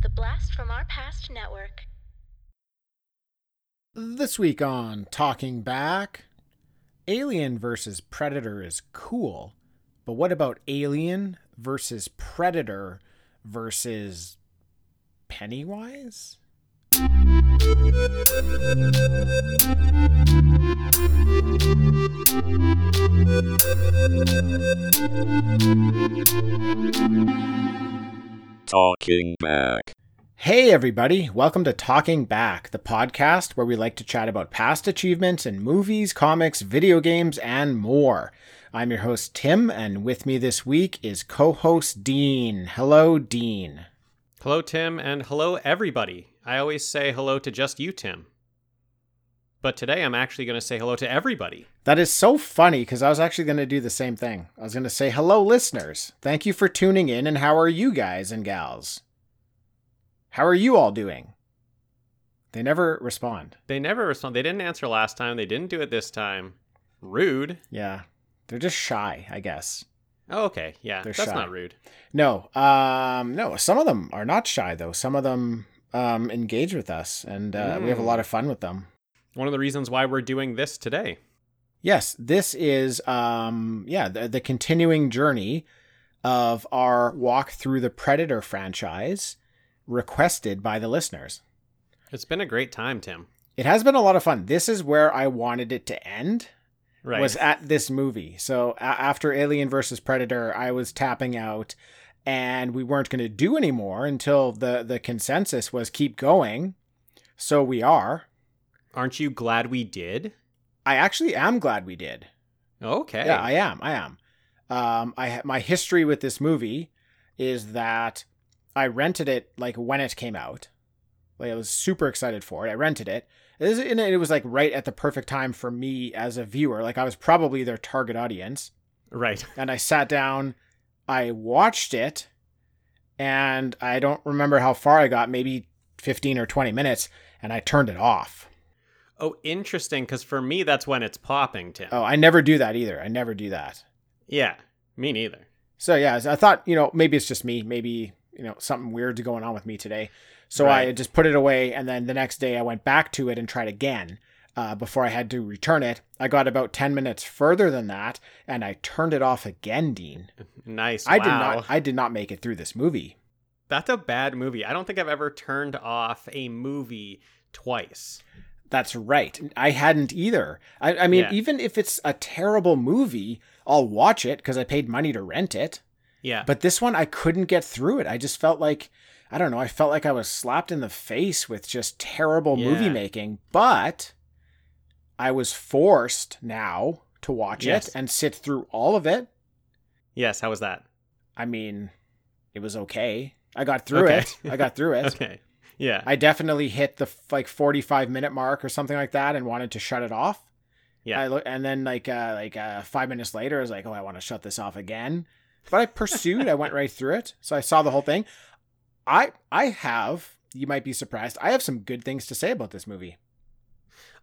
The Blast from Our Past Network. This week on Talking Back, Alien versus Predator is cool, but what about Alien versus Predator versus Pennywise? Talking back. Hey, everybody, welcome to Talking Back, the podcast where we like to chat about past achievements in movies, comics, video games, and more. I'm your host, Tim, and with me this week is co host Dean. Hello, Dean. Hello, Tim, and hello, everybody. I always say hello to just you, Tim. But today I'm actually going to say hello to everybody. That is so funny because I was actually going to do the same thing. I was going to say, hello, listeners. Thank you for tuning in, and how are you guys and gals? How are you all doing? They never respond. They never respond. They didn't answer last time. They didn't do it this time. Rude. Yeah. They're just shy, I guess. Oh, okay. Yeah. They're that's shy. not rude. No, um, no. Some of them are not shy though. Some of them um, engage with us, and uh, we have a Mm. lot of fun with them. One of the reasons why we're doing this today. Yes, this is um, yeah the, the continuing journey of our walk through the Predator franchise, requested by the listeners. It's been a great time, Tim. It has been a lot of fun. This is where I wanted it to end. Right. was at this movie. So a- after Alien versus Predator, I was tapping out, and we weren't going to do anymore until the the consensus was keep going. So we are. Aren't you glad we did? I actually am glad we did. Okay. Yeah, I am. I am. Um, I ha- my history with this movie is that I rented it like when it came out. Like I was super excited for it. I rented it. It was, and it was like right at the perfect time for me as a viewer. Like I was probably their target audience. right. and I sat down, I watched it, and I don't remember how far I got, maybe 15 or 20 minutes, and I turned it off. Oh, interesting. Because for me, that's when it's popping, Tim. Oh, I never do that either. I never do that. Yeah. Me neither. So, yeah, I thought, you know, maybe it's just me. Maybe, you know, something weird's going on with me today. So I just put it away, and then the next day I went back to it and tried again. Uh, before I had to return it, I got about 10 minutes further than that, and I turned it off again, Dean. Nice. I did not I did not make it through this movie. That's a bad movie. I don't think I've ever turned off a movie twice. That's right. I hadn't either. I, I mean, Yeah. even if it's a terrible movie, I'll watch it because I paid money to rent it. Yeah. But this one, I couldn't get through it. I just felt like, I don't know, I felt like I was slapped in the face with just terrible movie making. But I was forced now to watch Yes. it and sit through all of it. yes. How was that? I mean, it was okay. I got through Okay. it. I got through it. Okay. Yeah. I definitely hit the like 45 minute mark or something like that and wanted to shut it off. Yeah. I look, and then like uh like uh 5 minutes later I was like, "Oh, I want to shut this off again." But I pursued. I went right through it. So I saw the whole thing. I I have, you might be surprised. I have some good things to say about this movie.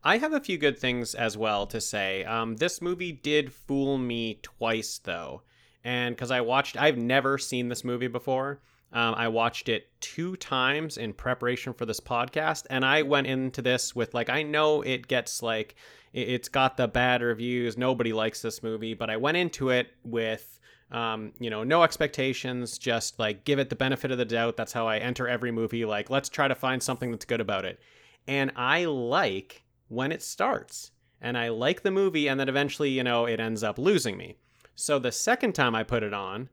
I have a few good things as well to say. Um, this movie did fool me twice, though. And because I watched, I've never seen this movie before. Um, I watched it two times in preparation for this podcast. And I went into this with, like, I know it gets, like, it- it's got the bad reviews. Nobody likes this movie. But I went into it with, um, you know, no expectations, just like give it the benefit of the doubt. That's how I enter every movie. Like, let's try to find something that's good about it. And I like when it starts. And I like the movie, and then eventually, you know, it ends up losing me. So the second time I put it on,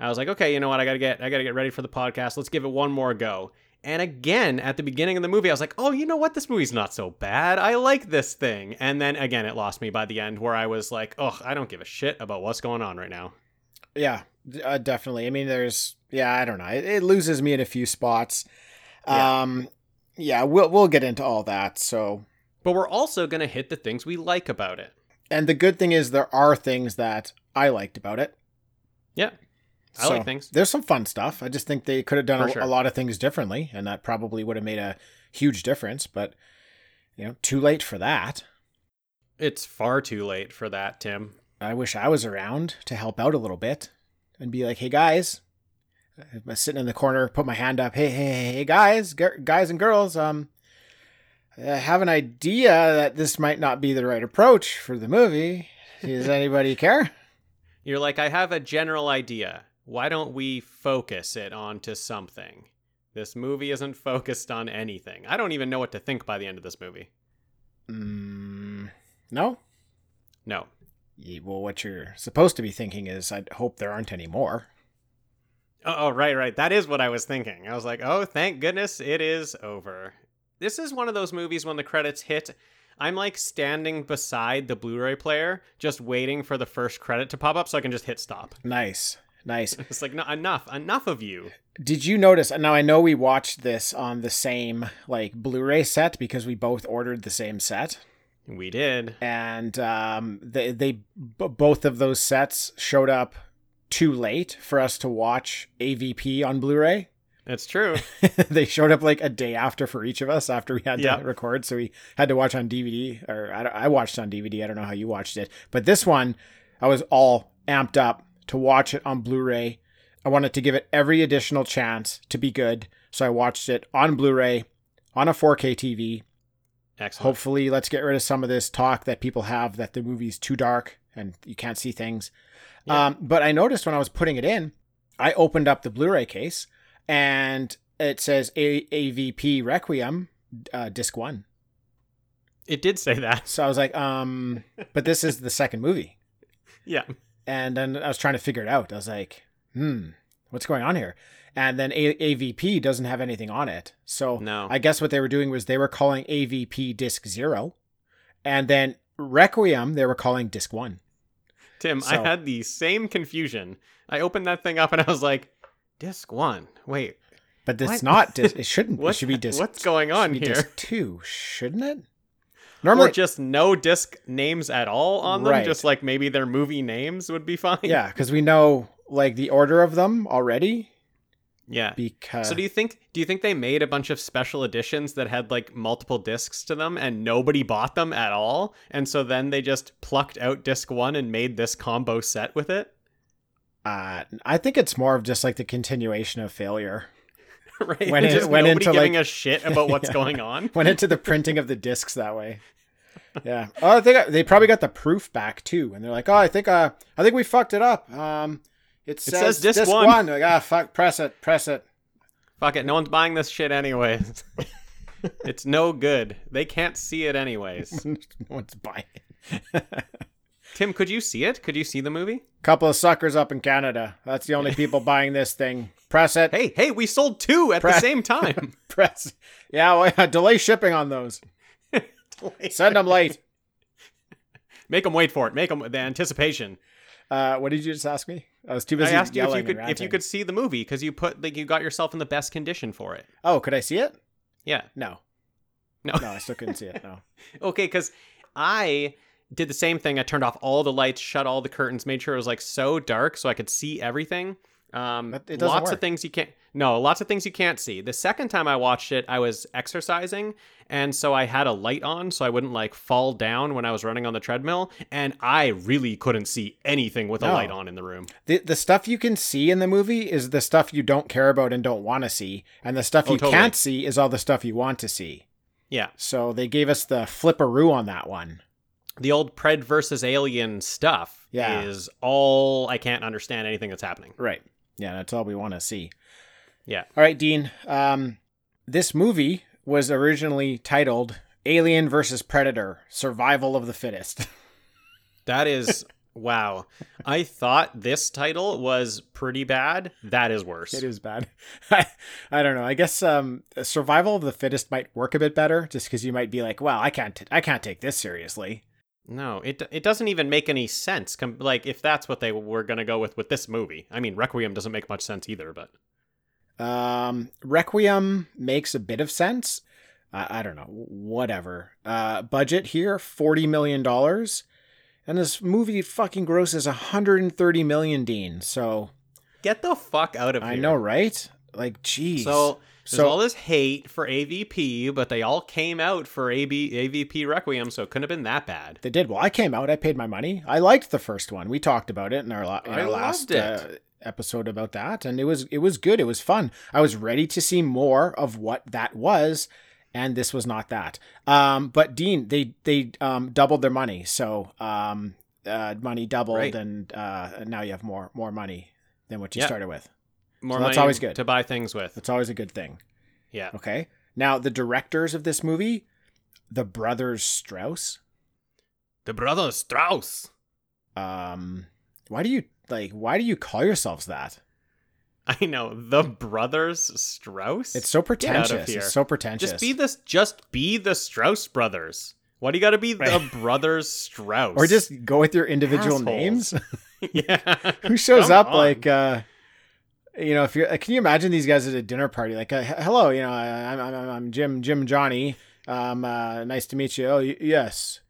I was like, okay, you know what? I gotta get, I gotta get ready for the podcast. Let's give it one more go. And again, at the beginning of the movie, I was like, oh, you know what? This movie's not so bad. I like this thing. And then again, it lost me by the end, where I was like, oh, I don't give a shit about what's going on right now. Yeah, uh, definitely. I mean, there's yeah, I don't know. It, it loses me in a few spots. Yeah. Um yeah, we'll we'll get into all that. So But we're also gonna hit the things we like about it. and the good thing is there are things that I liked about it. Yeah. I like things. There's some fun stuff. I just think they could have done a, sure. a lot of things differently, and that probably would have made a huge difference. But you know, too late for that. It's far too late for that, Tim. I wish I was around to help out a little bit and be like, "Hey guys, I'm sitting in the corner, put my hand up. Hey, hey, hey, hey guys, g- guys and girls. Um, I have an idea that this might not be the right approach for the movie. Does anybody care? You're like, I have a general idea. Why don't we focus it onto something? This movie isn't focused on anything. I don't even know what to think by the end of this movie. Mm, no. No. Well, what you're supposed to be thinking is, I hope there aren't any more. Oh, oh, right, right. That is what I was thinking. I was like, oh, thank goodness it is over. This is one of those movies when the credits hit. I'm like standing beside the Blu ray player, just waiting for the first credit to pop up so I can just hit stop. Nice, nice. It's like, no, enough, enough of you. Did you notice? Now I know we watched this on the same like Blu-ray set because we both ordered the same set, We did. and um, they they b- both of those sets showed up too late for us to watch AVP on Blu-ray. That's true. they showed up like a day after for each of us after we had Yeah. to record, so we had to watch on DVD. Or I, I watched on DVD. I don't know how you watched it, but this one I was all amped up to watch it on Blu-ray. I wanted to give it every additional chance to be good, so I watched it on Blu-ray on a 4K TV. Excellent. Hopefully, let's get rid of some of this talk that people have that the movie's too dark and you can't see things. Yeah. Um, but I noticed when I was putting it in, I opened up the Blu-ray case and it says a- AVP Requiem, uh, disc one. It did say that. So I was like, um, but this is the second movie. Yeah. And then I was trying to figure it out. I was like, hmm, what's going on here? And then a- AVP doesn't have anything on it. So No. I guess what they were doing was they were calling AVP disc zero. And then Requiem, they were calling disc one. Tim, So- I had the same confusion. I opened that thing up and I was like, disc one. Wait, But it's What? not disc. It shouldn't. What- it should be disc. what's going on here? Disc two, shouldn't it? Or Normally, just no disc names at all on them. Right. Just like maybe their movie names would be fine. yeah, because we know like the order of them already. Yeah. Because So do you think do you think they made a bunch of special editions that had like multiple discs to them and nobody bought them at all? And so then they just plucked out disc 1 and made this combo set with it? uh, I think it's more of just like the continuation of failure. right. When it just went into, giving like- a shit about what's Yeah. going on. Went into the printing of the discs that way. Yeah. Oh, I think they probably got the proof back too, and they're like, "Oh, I think uh, I think we fucked it up." Um, it says, says disc one. Like, ah, fuck, press it, press it. Fuck it, no one's buying this shit anyways. it's no good. They can't see it anyways. no one's buying it. Tim, could you see it? Could you see the movie? Couple of suckers up in Canada. That's the only people buying this thing. Press it. Hey, hey, we sold two at the same time. Press. Yeah, well, yeah, delay shipping on those. Send them late. Make them wait for it. Make them the anticipation. Uh, what did you just ask me? I was too busy. I asked you if you could if you could see the movie because you put like you got yourself in the best condition for it. Oh, could I see it? Yeah. No. No. No, I still couldn't see it. No. Okay, because I did the same thing. I turned off all the lights, shut all the curtains, made sure it was like so dark so I could see everything. Um, But it doesn't lots of things you can't. No, lots of things you can't see. The second time I watched it, I was exercising, and so I had a light on so I wouldn't like fall down when I was running on the treadmill, and I really couldn't see anything with a light on in the room. The the stuff you can see in the movie is the stuff you don't care about and don't want to see, and the stuff Oh, you totally. can't see is all the stuff you want to see. Yeah, So they gave us the flipperoo on that one. The old Pred versus Alien stuff Yeah. is all I can't understand anything that's happening. Right. Yeah, that's all we want to see. Yeah. All right, Dean. Um, this movie was originally titled Alien versus Predator: Survival of the Fittest. That is wow. I thought this title was pretty bad. That is worse. it is bad. I, I don't know. I guess um, Survival of the Fittest might work a bit better, just because you might be like, "Well, I can't, t- I can't take this seriously." No, it it doesn't even make any sense. Com- like if that's what they were gonna go with with this movie. I mean, Requiem doesn't make much sense either. But Um, Requiem makes a bit of sense. I, I don't know. Whatever. Uh, budget here forty million dollars, and this movie fucking grosses hundred and thirty million. Dean. So get the fuck out of here. I know, right? Like, jeez. So So- all this hate for AVP, but they all came out for AB AVP Requiem, so it couldn't have been that bad. They did. Well, I came out. I paid my money. I liked the first one. We talked about it in our, la- in our last. Uh, episode about that, and it was it was good. It was fun. I was ready to see more of what that was, and this was not that. Um, but Dean, they they um, doubled their money, so um, uh, money doubled, Right. and uh, now you have more more money than what you Yeah. started with. More So that's always good. to buy things with. That's always a good thing. Yeah. Okay. Now the directors of this movie, the brothers Strauss. The brothers Strauss. Um, why do you like? Why do you call yourselves that? I know the brothers Strauss. It's so Get out of pretentious. here. It's so pretentious. Just be this. Just be the Strauss brothers. Why do you got to be the brothers Strauss? or just go with your individual Assholes. names. yeah. Who shows Come up on. like? uh you know, if you're, can you imagine these guys at a dinner party? Like, uh, hello, you know, I'm, I'm, I'm Jim, Jim Johnny. Um, uh, nice to meet you. Oh, y- yes,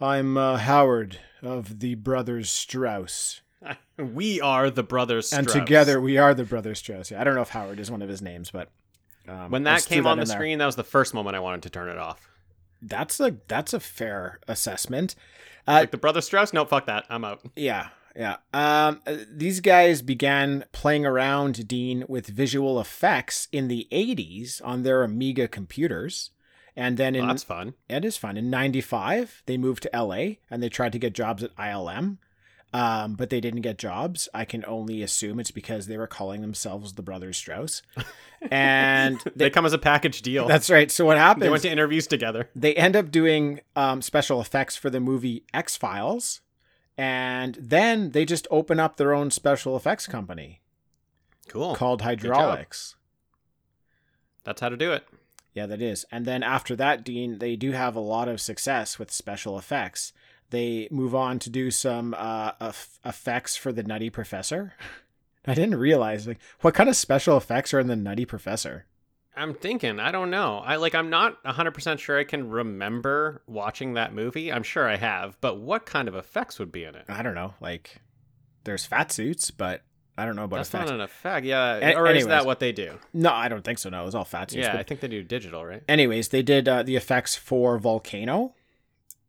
I'm uh, Howard of the Brothers Strauss. we are the brothers Strauss. and together we are the brothers Strauss. Yeah, I don't know if Howard is one of his names, but um, When that came on the in there. screen, that was the first moment I wanted to turn it off. that's a that's a fair assessment. Uh, Like the brothers Strauss? No, fuck that. I'm out. yeah, yeah. Um, uh, these guys began playing around Dean with visual effects in the '80s on their Amiga computers, and then in Well, that's fun. it is fun. In '95, they moved to LA and they tried to get jobs at ILM. Um, but they didn't get jobs. I can only assume it's because they were calling themselves the Brothers Strauss. And They, come as a package deal. That's right. So what happened? they went to interviews together. they end up doing um, special effects for the movie X Files, and then they just open up their own special effects company Cool. called Hydraulx. That's how to do it. Yeah, that is. And then after that, Dean, they do have a lot of success with special effects. They move on to do some uh, effects for the Nutty Professor. I didn't realize like what kind of special effects are in the Nutty Professor. I'm thinking, I don't know. I like I'm not 100% sure I can remember watching that movie. I'm sure I have, but what kind of effects would be in it? I don't know. Like, there's fat suits, but I don't know about That's effects. not an effect. Yeah, A- or is anyways. that what they do? No, I don't think so. No, it was all fat suits. Yeah, but I think they do digital, right? anyways, they did uh, the effects for Volcano.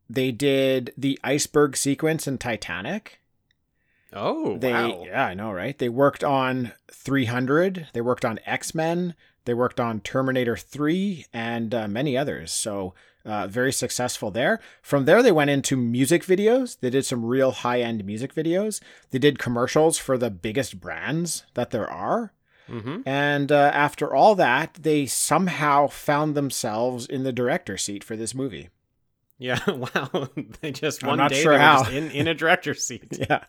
They did the iceberg sequence in Titanic. Oh, They, wow. yeah, I know, right? They worked on 300. They worked on X Men. They worked on Terminator 3 and uh, many others. So, uh, very successful there. From there, they went into music videos. They did some real high end music videos. They did commercials for the biggest brands that there are. Mm-hmm. And uh, after all that, they somehow found themselves in the director seat for this movie. Yeah, wow. they just I'm one day sure they were just in, in a director's seat. Yeah.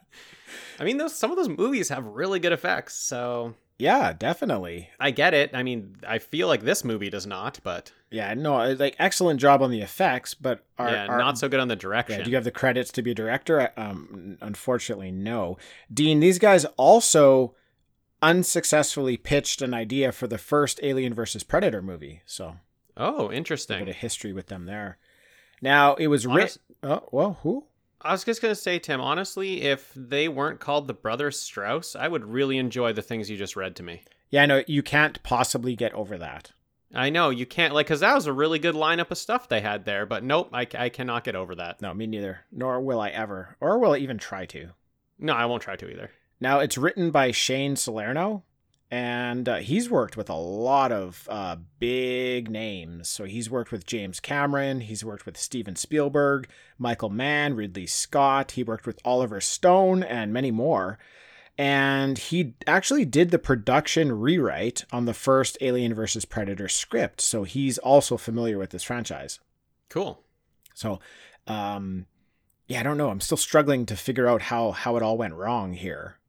I mean, those some of those movies have really good effects, so Yeah, definitely. I get it. I mean, I feel like this movie does not, but Yeah, no, like excellent job on the effects, but are, yeah, are not so good on the Yeah, direction. do you have the credits to be a director? Um, unfortunately, no. Dean, these guys also unsuccessfully pitched an idea for the first Alien versus Predator movie. So oh, a bit interesting. of history with them there. Now it was Honest- written. Oh, uh, well, who? I was just gonna say, Tim. Honestly, if they weren't called the Brothers Strauss, I would really enjoy the things you just read to me. Yeah, I know you can't possibly get over that. I know you can't like because that was a really good lineup of stuff they had there, but nope, I, I cannot get over that. No, me neither. Nor will I ever, or will I even try to. No, I won't try to either. Now it's written by Shane Salerno, and uh, he's worked with a lot of uh, big names. So he's worked with James Cameron, he's worked with Steven Spielberg, Michael Mann, Ridley Scott. He worked with Oliver Stone and many more. And he actually did the production rewrite on the first Alien vs. Predator script. So he's also familiar with this franchise. Cool. So, um, yeah, I don't know. I'm still struggling to figure out how how it all went wrong here.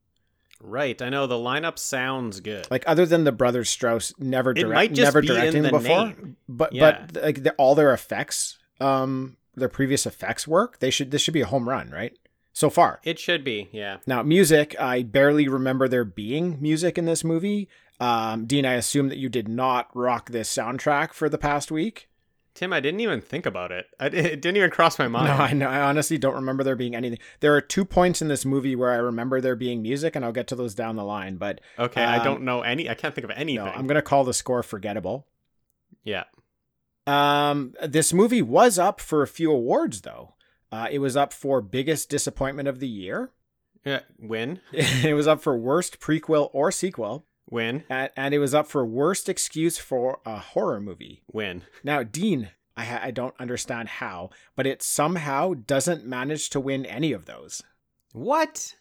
Right. I know the lineup sounds good. Like other than the brothers Strauss never direct, never directing before, name. but Yeah. but like the, all their effects, um, their previous effects work. They should this should be a home run, right? So far. it should be. Yeah. Now, music, I barely remember there being music in this movie. Um, Dean, I assume that you did not rock this soundtrack for the past week. Tim, I didn't even think about it. I, it didn't even cross my mind. No, I know. I honestly don't remember there being anything. There are two points in this movie where I remember there being music, and I'll get to those down the line. But okay, I Um, don't know any. I can't think of anything. no, I'm gonna call the score forgettable. yeah. Um, this movie was up for a few awards, though. Uh, it was up for biggest disappointment of the year, Yeah, win, it was up for worst prequel or sequel, win, and, and it was up for worst excuse for a horror movie. win. Now, Dean, I, ha- I don't understand how, but it somehow doesn't manage to win any of those. What?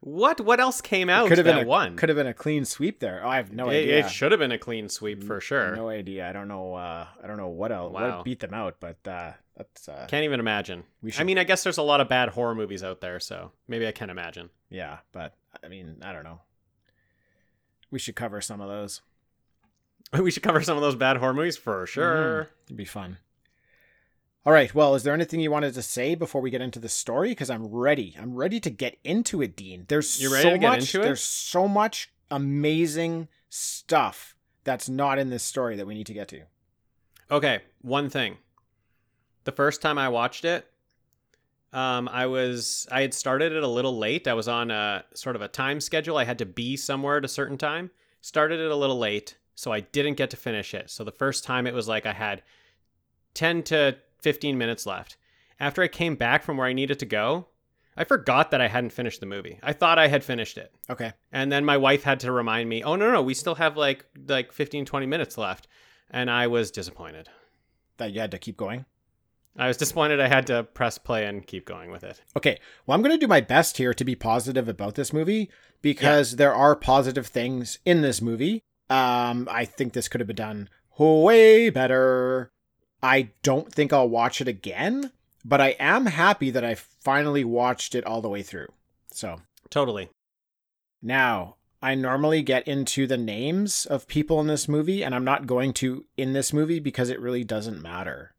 What? What else came out could have that been a, one? Could have been a clean sweep there. Oh, I have no it, idea. it should have been a clean sweep for sure. No idea. I don't know. Uh, I don't know what else. Wow. What beat them out, but uh, that's uh, Can't even imagine. we should... I mean, I guess there's a lot of bad horror movies out there, so maybe I can imagine. yeah, but I mean, I don't know. We should cover some of those. We should cover some of those bad horror movies for sure. Mhm. It'd be fun. All right. Well, is there anything you wanted to say before we get into the story? Because I'm ready. I'm ready to get into it, Dean. There's You ready so to get much. into it? There's so much amazing stuff that's not in this story that we need to get to. Okay, one thing. The first time I watched it, um, I was I had started it a little late. I was on a sort of a time schedule. I had to be somewhere at a certain time. Started it a little late, so I didn't get to finish it. So the first time it was like I had 10 to 15 minutes left. After I came back from where I needed to go, I forgot that I hadn't finished the movie. I thought I had finished it. Okay. And then my wife had to remind me, "Oh no, no, we still have like like 15 20 minutes left." And I was disappointed. That you had to keep going. I was disappointed I had to press play and keep going with it. Okay. Well, I'm going to do my best here to be positive about this movie because there are positive things in this movie. Um, I think this could have been done way better. I don't think I'll watch it again, but I am happy that I finally watched it all the way through. So Totally. now I normally get into the names of people in this movie, and I'm not going to in this movie because it really doesn't matter.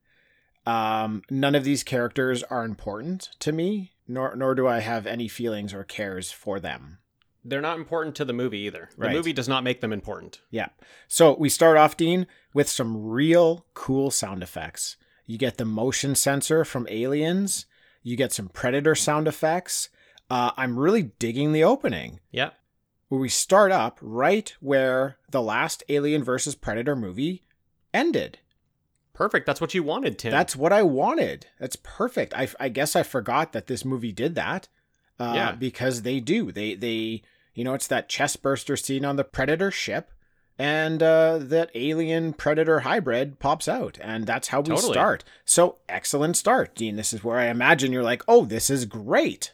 Um, none of these characters are important to me, nor nor do I have any feelings or cares for them. They're not important to the movie either. The Right. movie does not make them important. Yeah. So we start off, Dean, with some real cool sound effects. You get the motion sensor from Aliens. You get some Predator sound effects. Uh, I'm really digging the opening. Yeah. where we start up right where the last Alien versus Predator movie ended. Perfect. That's what you wanted, Tim. That's what I wanted. That's perfect. I, I guess I forgot that this movie did that. Uh, Yeah. Because they do. They they you know it's that chest burster scene on the Predator ship, and uh, that Alien Predator hybrid pops out, and that's how we Totally. start. So excellent start, Dean. This is where I imagine you're like, oh, this is great.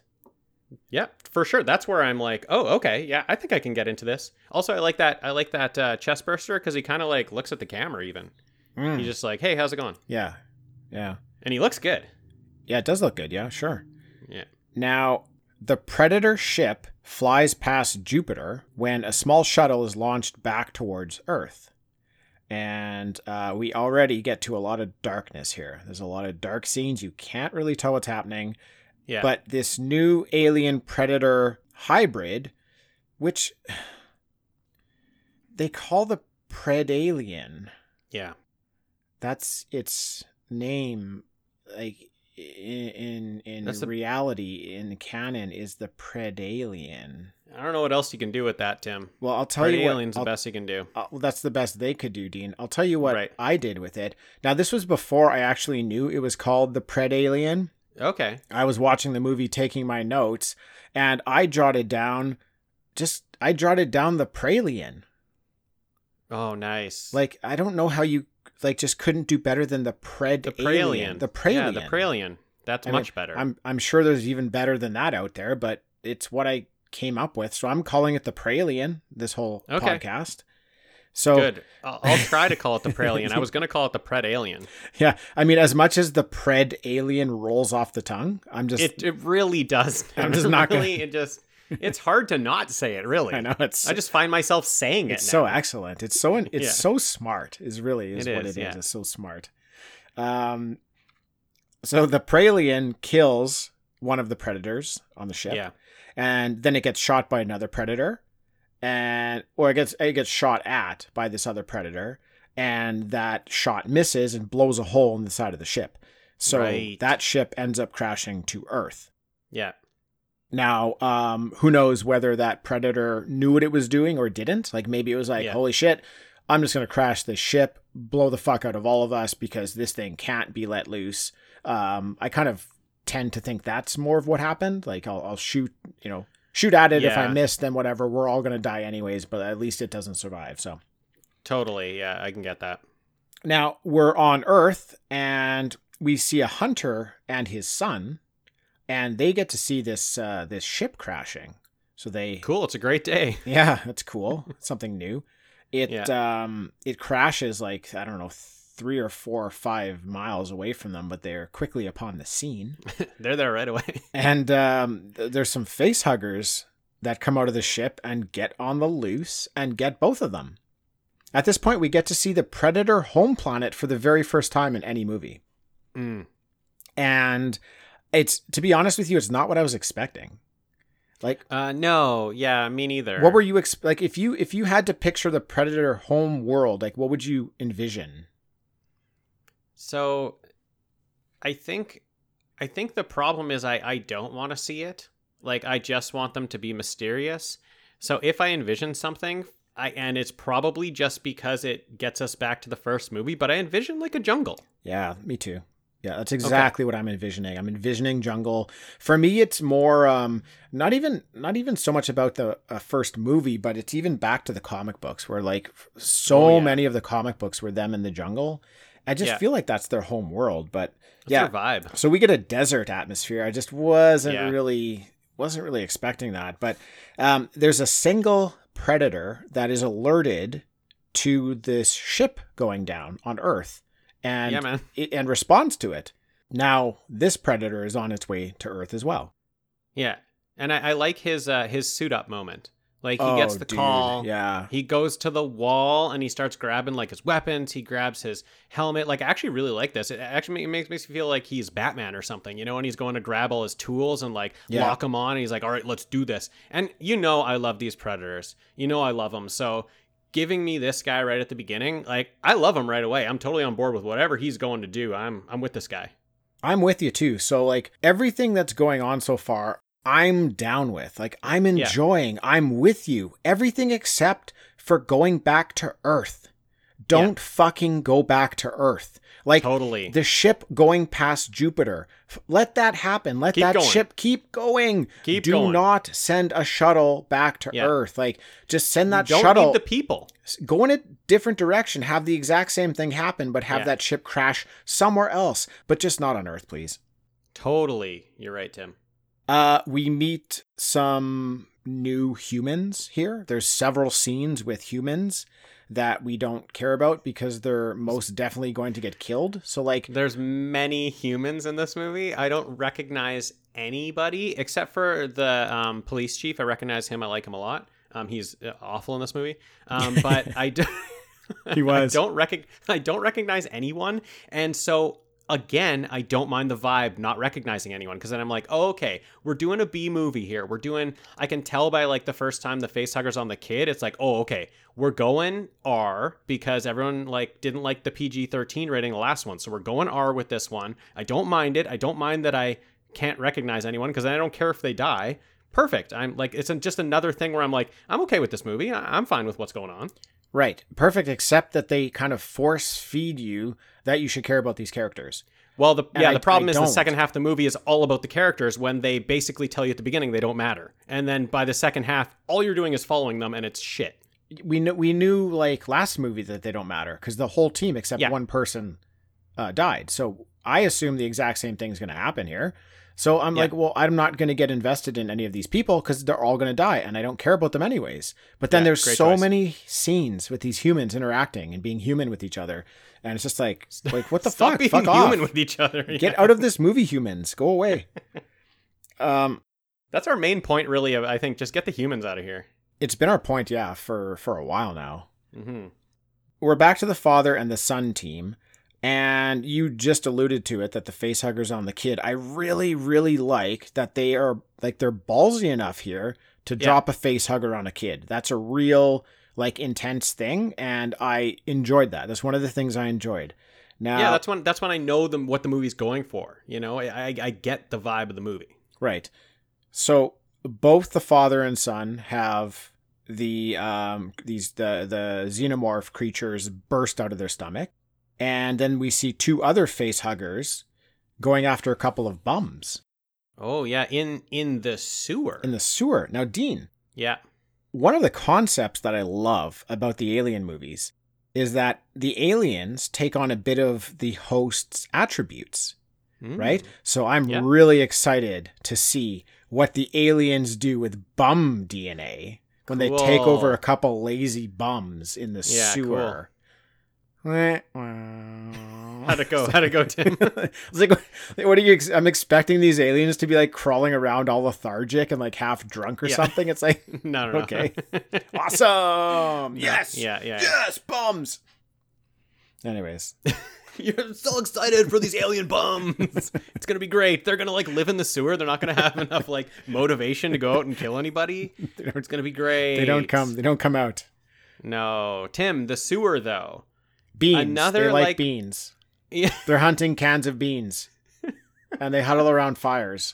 yeah, for sure. That's where I'm like, oh, okay, yeah, I think I can get into this. Also, I like that. I like that uh, chest burster because he kind of like looks at the camera. Even Mm, he's just like, hey, how's it going? yeah, yeah, And he looks good. yeah. It does look good. Yeah, sure. Yeah. Now, the Predator ship flies past Jupiter when a small shuttle is launched back towards Earth. And uh, we already get to a lot of darkness here. There's a lot of dark scenes. You can't really tell what's happening. Yeah. But this new alien predator hybrid, which they call the Predalien, yeah. That's its name like in in, in That's the- reality in canon is the predalien I don't know what else you can do with that, Tim. well i'll tell Pretty you what alien's the best you can do. uh, well, that's the best they could do dean i'll tell you what Right. i did with it now this was before i actually knew it was called the predalien Okay. i was watching the movie taking my notes and i jotted down just i jotted down the pralien Oh, nice. like i don't know how you like just couldn't do better than the pred the Pralien. the pralien Yeah, the Pralien. That's I mean, much better. I'm I'm sure there's even better than that out there, but it's what I came up with. So I'm calling it the Pralien this whole Okay. podcast. So Good. I'll, I'll try to call it the Pralien. I was going to call it the Pred Alien. yeah, I mean, as much as the Pred Alien rolls off the tongue, I'm just It it really does. I'm just not gonna- It just. It's hard to not say it. Really. I know it's I just find myself saying it. it's so excellent. It's so it's Yeah. so smart. Is really is It what is, it is. yeah. It's so smart. Um, so the Pralien kills one of the predators on the ship. Yeah. and then it gets shot by another predator and or it gets it gets shot at by this other predator and that shot misses and blows a hole in the side of the ship so Right. that ship ends up crashing to earth Yeah. Now um who knows whether that predator knew what it was doing or didn't like maybe it was like Yeah. holy shit i'm just going to crash this ship blow the fuck out of all of us because this thing can't be let loose um i kind of tend to think that's more of what happened. Like I'll, I'll shoot, you know, shoot at it. If I miss, then whatever. We're all gonna die anyways, but at least it doesn't survive. So Totally. Yeah, I can get that. now we're on Earth and we see a hunter and his son, and they get to see this uh, this ship crashing. So they Cool. It's a great day. Yeah, that's cool. Something new. It um it crashes like I don't know three or four or five miles away from them, but they're quickly upon the scene. They're there right away. And um, th- there's some face huggers that come out of the ship and get on the loose and get both of them. At this point, we get to see the Predator home planet for the very first time in any movie, Mm. and it's to be honest with you, it's not what I was expecting. Like Uh, no. Yeah, me neither. What were you ex- like if you if you had to picture the Predator home world, like what would you envision? So, I think, I think the problem is I I don't want to see it. Like I just want them to be mysterious. So if I envision something, I and it's probably just because it gets us back to the first movie, but I envision like a jungle. Yeah, me too. Yeah, that's exactly what I'm envisioning. I'm envisioning jungle. For me, it's more um not even not even so much about the uh, first movie, but it's even back to the comic books where like so Oh, yeah. many of the comic books were them in the jungle. I just Yeah. feel like that's their home world, but That's yeah. vibe. So we get a desert atmosphere. I just wasn't Yeah. really wasn't really expecting that. But um, there's a single predator that is alerted to this ship going down on Earth, and yeah, man. it, and responds to it. Now this predator is on its way to Earth as well. Yeah, and I, I like his uh, his suit up moment. Like he Oh, gets the dude, call. Yeah. He goes to the wall and he starts grabbing like his weapons. He grabs his helmet. Like I actually really like this. It actually makes makes me feel like he's Batman or something, you know. And he's going to grab all his tools and like Yeah. lock them on. And he's like, "All right, let's do this." And you know, I love these predators. You know, I love them. So giving me this guy right at the beginning, like I love him right away. I'm totally on board with whatever he's going to do. I'm I'm with this guy. I'm with you too. So like everything that's going on so far, I'm down with. Like I'm Yeah. enjoying. I'm with you. Everything except for going back to Earth. Don't fucking go back to Earth. Like Totally. the ship going past Jupiter. Let that happen. Let Keep that going. ship keep going. Keep Do going. not send a shuttle back to Yeah. Earth. Like just send that shuttle. Don't shuttle need the people. go in a different direction, have the exact same thing happen, but have Yeah. that ship crash somewhere else, but just not on Earth, please. Totally. You're right, Tim. Uh, we meet some new humans here. There's several scenes with humans that we don't care about because they're most definitely going to get killed. So like There's many humans in this movie. I don't recognize anybody except for the um, police chief. I recognize him. I like him a lot. Um, he's uh, awful in this movie. Um, but I do. He was. I don't rec- I don't recognize anyone, and so again, I don't mind the vibe not recognizing anyone because then I'm like, oh, okay, we're doing a B movie here. We're doing. I can tell by like the first time the facehuggers on the kid. It's like, oh, okay, we're going R because everyone like didn't like the PG-13 rating the last one, so we're going R with this one. I don't mind it. I don't mind that I can't recognize anyone because I don't care if they die. Perfect. I'm like, it's just another thing where I'm like, I'm okay with this movie. I- I'm fine with what's going on. Right, perfect except that they kind of force feed you that you should care about these characters. Well, the And yeah, I- the problem I is the don't. second half of the movie is all about the characters when they basically tell you at the beginning they don't matter, and then by the second half, all you're doing is following them, and it's shit. We knew we knew like last movie that they don't matter because the whole team except Yeah. one person uh, died. So I assume the exact same thing is going to happen here. So I'm Yeah. like, well, I'm not going to get invested in any of these people because they're all going to die, and I don't care about them anyways. But then Yeah, there's so choice. many scenes with these humans interacting and being human with each other, and it's just like, like what the Stop fuck? being Fuck human off! with each other. Get out of this movie, humans. Go away. um, That's our main point, really. of- I think just get the humans out of here. it's been our point, yeah, for for a while now. hmm we're back to the father and the son team and you just alluded to it that the face huggers on the kid i really really like that they are like they're ballsy enough here to Yeah. drop a face hugger on a kid that's a real like intense thing and i enjoyed that that's one of the things i enjoyed now yeah, that's when that's when I know them what the movie's going for. You know, I, I I get the vibe of the movie. Right. So both the father and son have the um these the the xenomorph creatures burst out of their stomach. And then we see two other face huggers going after a couple of bums Oh yeah, in in the sewer. in the sewer. Now, Dean, yeah. one of the concepts that I love about the alien movies is that the aliens take on a bit of the host's attributes, Mm. right? So I'm Yeah. really excited to see what the aliens do with bum DNA when they take over a couple lazy bums in the Yeah, sewer. How'd it go? How'd it go, Tim? It's like, what are you? ex- I'm expecting these aliens to be like crawling around all lethargic and like half drunk or Yeah. something. It's like, no, no, no. Okay. awesome. Yes. Yeah, yeah. yeah. Yes, bums. Anyways, You're so excited for these alien bums. it's gonna be great. They're gonna like live in the sewer. They're not gonna have enough like motivation to go out and kill anybody. It's gonna be great. they don't come. They don't come out. No, Tim. The sewer though. Beans. Another, they like, like- beans. Yeah. They're hunting cans of beans, and they huddle around fires.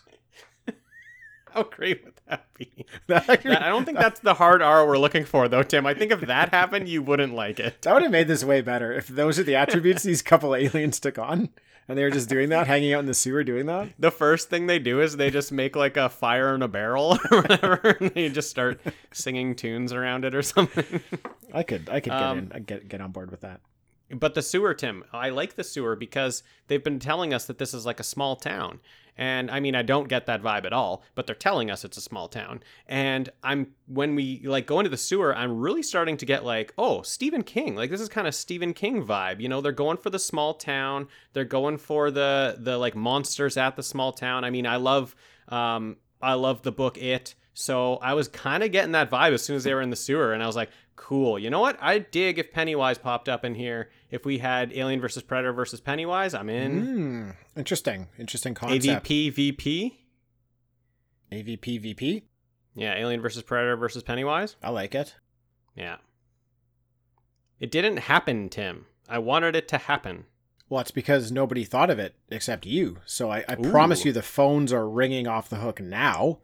How great would that be? That, I don't think that's the hard R we're looking for, though, Tim. I think if that happened, you wouldn't like it. that would have made this way better if those are the attributes these couple aliens took on, and they were just doing that, hanging out in the sewer doing that. The first thing they do is they just make like a fire in a barrel or whatever, and they just start singing tunes around it or something. I could. I could get Um, in. Get get on board with that. But the sewer, Tim, I like the sewer because they've been telling us that this is like a small town. And I mean, I don't get that vibe at all, but they're telling us it's a small town. And I'm when we like go into the sewer, I'm really starting to get like, oh, Stephen King. Like this is kind of Stephen King vibe. You know, they're going for the small town. They're going for the the like monsters at the small town. I mean, I love um I love the book It. So I was kind of getting that vibe as soon as they were in the sewer, and I was like, cool. You know what? I dig if Pennywise popped up in here. If we had Alien versus Predator versus Pennywise, I'm in. Hmm. Interesting. Interesting concept. AVP VP. AVP VP. Yeah, Alien versus Predator versus Pennywise. I like it. Yeah. It didn't happen, Tim. I wanted it to happen. Well, it's because nobody thought of it except you. So I, I promise you the phones are ringing off the hook now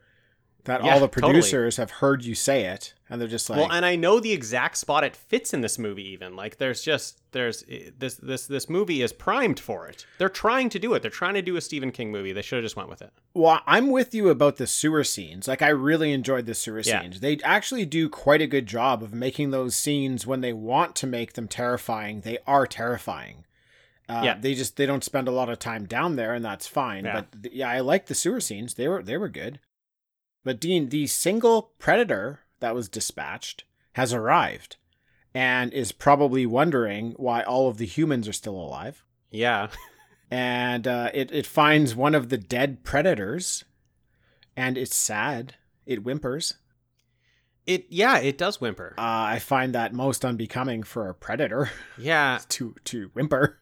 that Yeah, all the totally. producers have heard you say it and they're just like, well, and I know the exact spot it fits in this movie. Even like, there's just there's this this this movie is primed for it. They're trying to do it. They're trying to do a Stephen King movie. They should have just went with it. well, I'm with you about the sewer scenes. Like, I really enjoyed the sewer Yeah. scenes. They actually do quite a good job of making those scenes when they want to make them terrifying, they are terrifying. Uh, Yeah. they just they don't spend a lot of time down there, and that's fine. Yeah. But yeah, I like the sewer scenes. They were they were good. But Dean, the single predator that was dispatched has arrived, and is probably wondering why all of the humans are still alive. Yeah. And uh, it it finds one of the dead predators, and it's sad. It whimpers. It yeah, it does whimper. Uh, I find that most unbecoming for a predator yeah, to to whimper.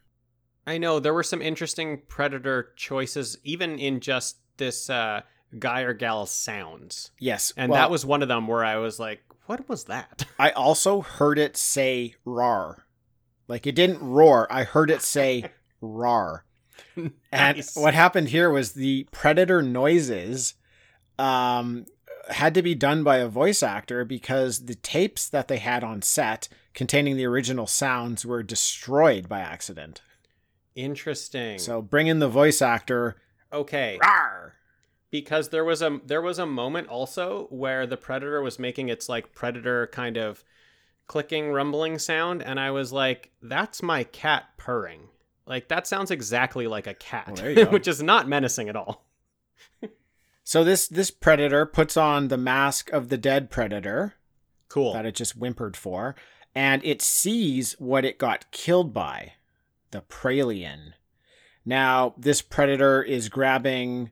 I know there were some interesting predator choices, even in just this uh, guy or gal sounds, Yes, and well, that was one of them where I was like, "What was that?" I also heard it say "rar," like it didn't roar. I heard it say "rar." And what happened here was the predator noises um, had to be done by a voice actor because the tapes that they had on set containing the original sounds were destroyed by accident. Interesting. So bring in the voice actor. okay, Rar! Because there was a there was a moment also where the predator was making its like predator kind of clicking rumbling sound and i was like that's my cat purring like that sounds exactly like a cat Well, there you go. which is not menacing at all So this this predator puts on the mask of the dead predator cool that it just whimpered for, and it sees what it got killed by, the Pralien. Now, this predator is grabbing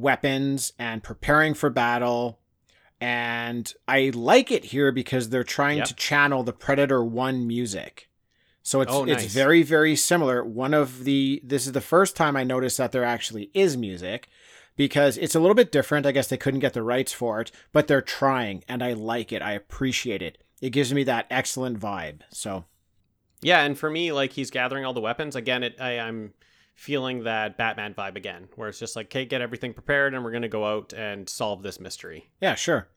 weapons and preparing for battle. And I like it here because they're trying Yep. to channel the Predator 1 music. So it's Oh, it's very very similar. One of the this is the first time I noticed that there actually is music because it's a little bit different. I guess they couldn't get the rights for it, but they're trying and I like it. I appreciate it. It gives me that excellent vibe. So, Yeah, and for me, like he's gathering all the weapons again. It I, I'm feeling that Batman vibe again, where it's just like, okay, get everything prepared, and we're gonna go out and solve this mystery. yeah, sure.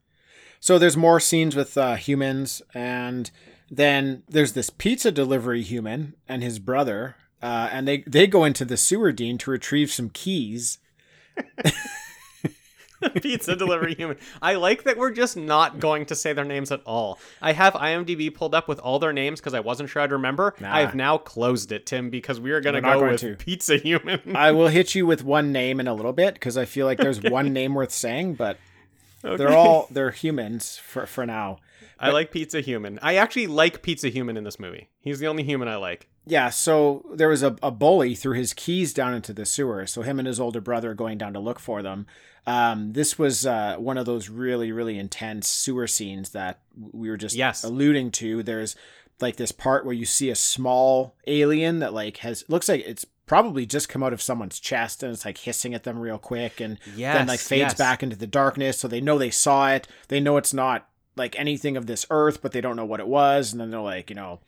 So there's more scenes with uh, humans and then there's this pizza delivery human and his brother uh, and they they go into the sewer dean to retrieve some keys. Pizza delivery human. I like that we're just not going to say their names at all. I have IMDb pulled up with all their names because I wasn't sure I'd remember. Nah. I've now closed it, Tim, because we are going to go going with to. Pizza Human. I will hit you with one name in a little bit because I feel like there's one name worth saying, but they're all they're humans for for now. I like Pizza Human. I actually like Pizza Human in this movie. He's the only human I like. Yeah, so there was a, a bully threw his keys down into the sewer. So him and his older brother are going down to look for them. Um, this was uh, one of those really, really intense sewer scenes that we were just Yes. alluding to. There's like this part where you see a small alien that like has looks like it's probably just come out of someone's chest and it's like hissing at them real quick and Yes. then like fades yes. back into the darkness. So they know they saw it. They know it's not like anything of this earth, but they don't know what it was. And then they're like, you know,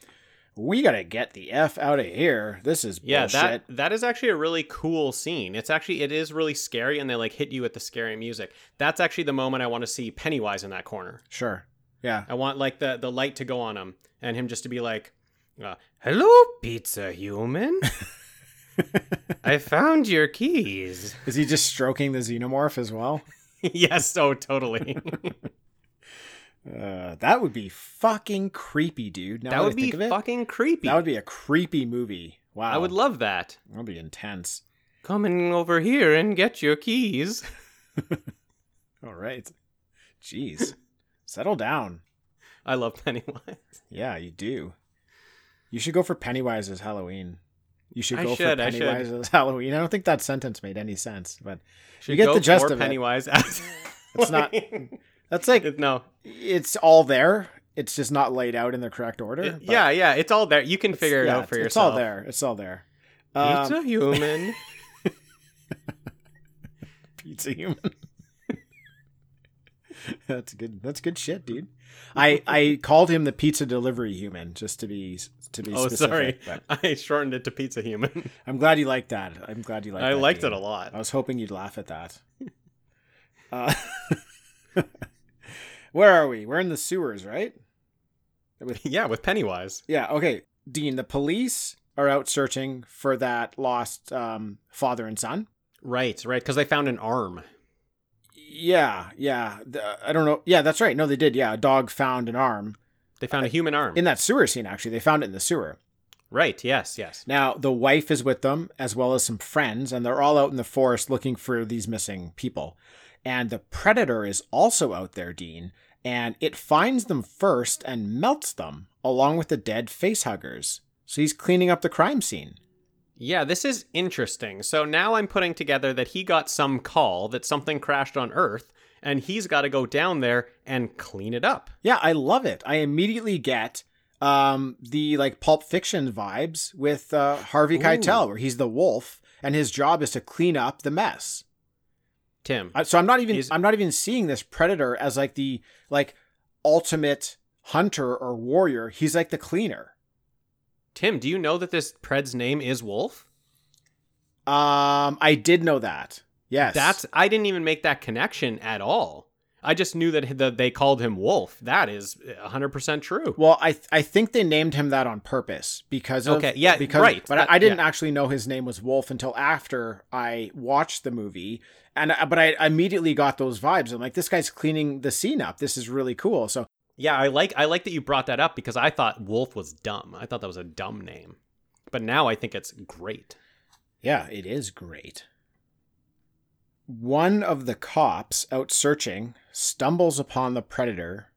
we gotta get the f out of here. This is Yeah, bullshit. that that is actually a really cool scene. It's actually it is really scary, and they like hit you with the scary music. That's actually the moment I want to see Pennywise in that corner. Sure. Yeah. I want like the the light to go on him, and him just to be like, uh, "Hello, pizza human. I found your keys." Is he just stroking the xenomorph as well? yes, oh, totally. Uh, that would be fucking creepy, dude. Now that I would be think of it, fucking creepy. That would be a creepy movie. Wow. I would love that. That would be intense. Coming over here and get your keys. All right. Jeez. Settle down. I love Pennywise. Yeah, you do. You should go for Pennywise as Halloween. You should go should, for Pennywise as Halloween. I don't think that sentence made any sense, but Should get go the gist of it. Pennywise as It's not- that's like no. it's all there. It's just not laid out in the correct order. It- yeah, yeah, it's all there. You can figure it yeah, out for it's, yourself. It's all there. It's all there. Um, Pizza human. pizza human. that's good. That's good shit, dude. I I called him the pizza delivery human just to be to be oh, specific. sorry. But I shortened it to pizza human. I'm glad you liked that. I'm glad you liked. I liked Dean. it a lot. I was hoping you'd laugh at that. Uh, where are we? We're in the sewers, right? With yeah, with Pennywise. yeah. Okay, Dean. The police are out searching for that lost um, father and son. Right, right, because they found an arm. Yeah, yeah. The- I don't know. Yeah, that's right. No, they did. Yeah, a dog found an arm They found a human arm. in that sewer scene. Actually, they found it in the sewer. right, yes, yes. Now, the wife is with them as well as some friends, and they're all out in the forest looking for these missing people. And the predator is also out there, Dean, and it finds them first and melts them along with the dead facehuggers. So he's cleaning up the crime scene. Yeah, this is interesting. So now I'm putting together that he got some call that something crashed on Earth, and he's got to go down there and clean it up. Yeah, I love it. I immediately get um, the like Pulp Fiction vibes with uh, Harvey Ooh. Keitel, where he's the wolf, and his job is to clean up the mess. Tim. I- So I'm not even I'm not even seeing this predator as like the like ultimate hunter or warrior. He's like the cleaner. Tim, do you know that this Pred's name is Wolf? Um, I did know that. Yes, That's I didn't even make that connection at all. I just knew that the, they called him Wolf. That is 100% true. well. I th- I think they named him that on purpose because of Okay, yeah, because right. But That- I, I didn't yeah. actually know his name was Wolf until after I watched the movie, and uh, but I immediately got those vibes. I'm like, this guy's cleaning the scene up. This is really cool. So Yeah, I like I like that you brought that up because I thought Wolf was dumb. I thought that was a dumb name. But now I think it's great. Yeah, it is great. One of the cops out searching stumbles upon the predator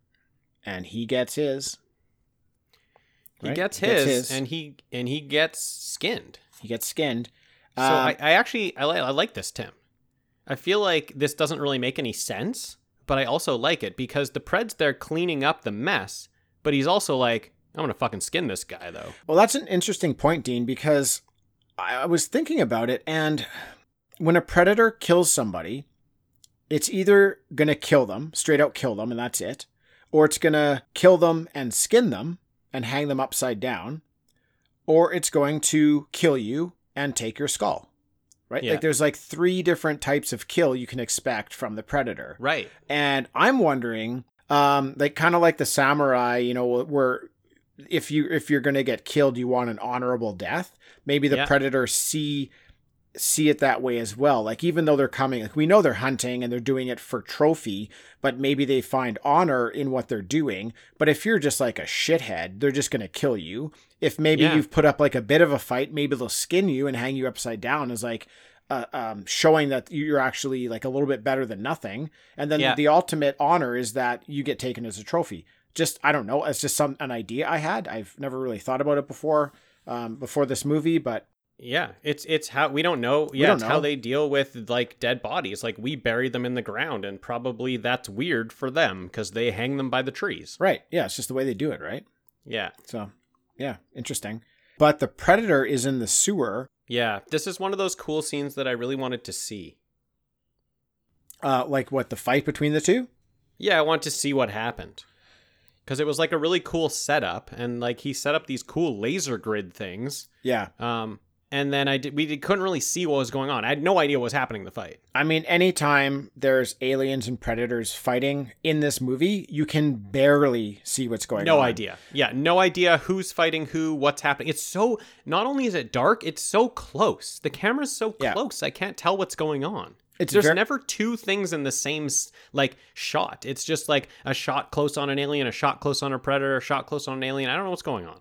and he gets his. He gets his, gets his. and he and he gets skinned. He gets skinned. So Um, I, I actually I, li- I like this Tim. I feel like this doesn't really make any sense, but I also like it because the Pred's there cleaning up the mess, but he's also like, I'm gonna fucking skin this guy though. Well, that's an interesting point, Dean, because I was thinking about it, and when a predator kills somebody, it's either to kill them, straight out kill them, and that's it, or it's to kill them and skin them and hang them upside down, or it's going to kill you and take your skull. Right? Yeah. Like there's like three different types of kill you can expect from the predator. Right. And I'm wondering, um, like kind of like the samurai, you know, where if you if you're gonna get killed, you want an honorable death. Maybe the Yeah. predator see see it that way as well. Like even though they're coming, like we know they're hunting and they're doing it for trophy, but maybe they find honor in what they're doing. But if you're just like a shithead, they're just gonna kill you. If maybe Yeah. you've put up like a bit of a fight, maybe they'll skin you and hang you upside down as like uh, um, showing that you're actually like a little bit better than nothing. And then Yeah. the ultimate honor is that you get taken as a trophy. Just I don't know. It's just some an idea I had. I've never really thought about it before. Um, before this movie, but Yeah, it's it's how we don't know. Yeah, don't it's know. how they deal with like dead bodies. Like we bury them in the ground, and probably that's weird for them because they hang them by the trees. right, yeah, it's just the way they do it, right? Yeah, So, yeah, interesting. But the predator is in the sewer. yeah. This is one of those cool scenes that I really wanted to see. Uh, like what the fight between the two? Yeah, I want to see what happened because it was like a really cool setup, and like he set up these cool laser grid things. Yeah, Um, and then I did, we did, couldn't really see what was going on. I had no idea what was happening in the fight. I mean, anytime there's aliens and predators fighting in this movie, you can barely see what's going no on. No idea. Yeah, no idea who's fighting who, what's happening. It's so not only is it dark, it's so close. The camera's so Yeah. close, I can't tell what's going on. It's There's ver- never two things in the same like shot. It's just like a shot close on an alien, a shot close on a predator, a shot close on an alien. I don't know what's going on.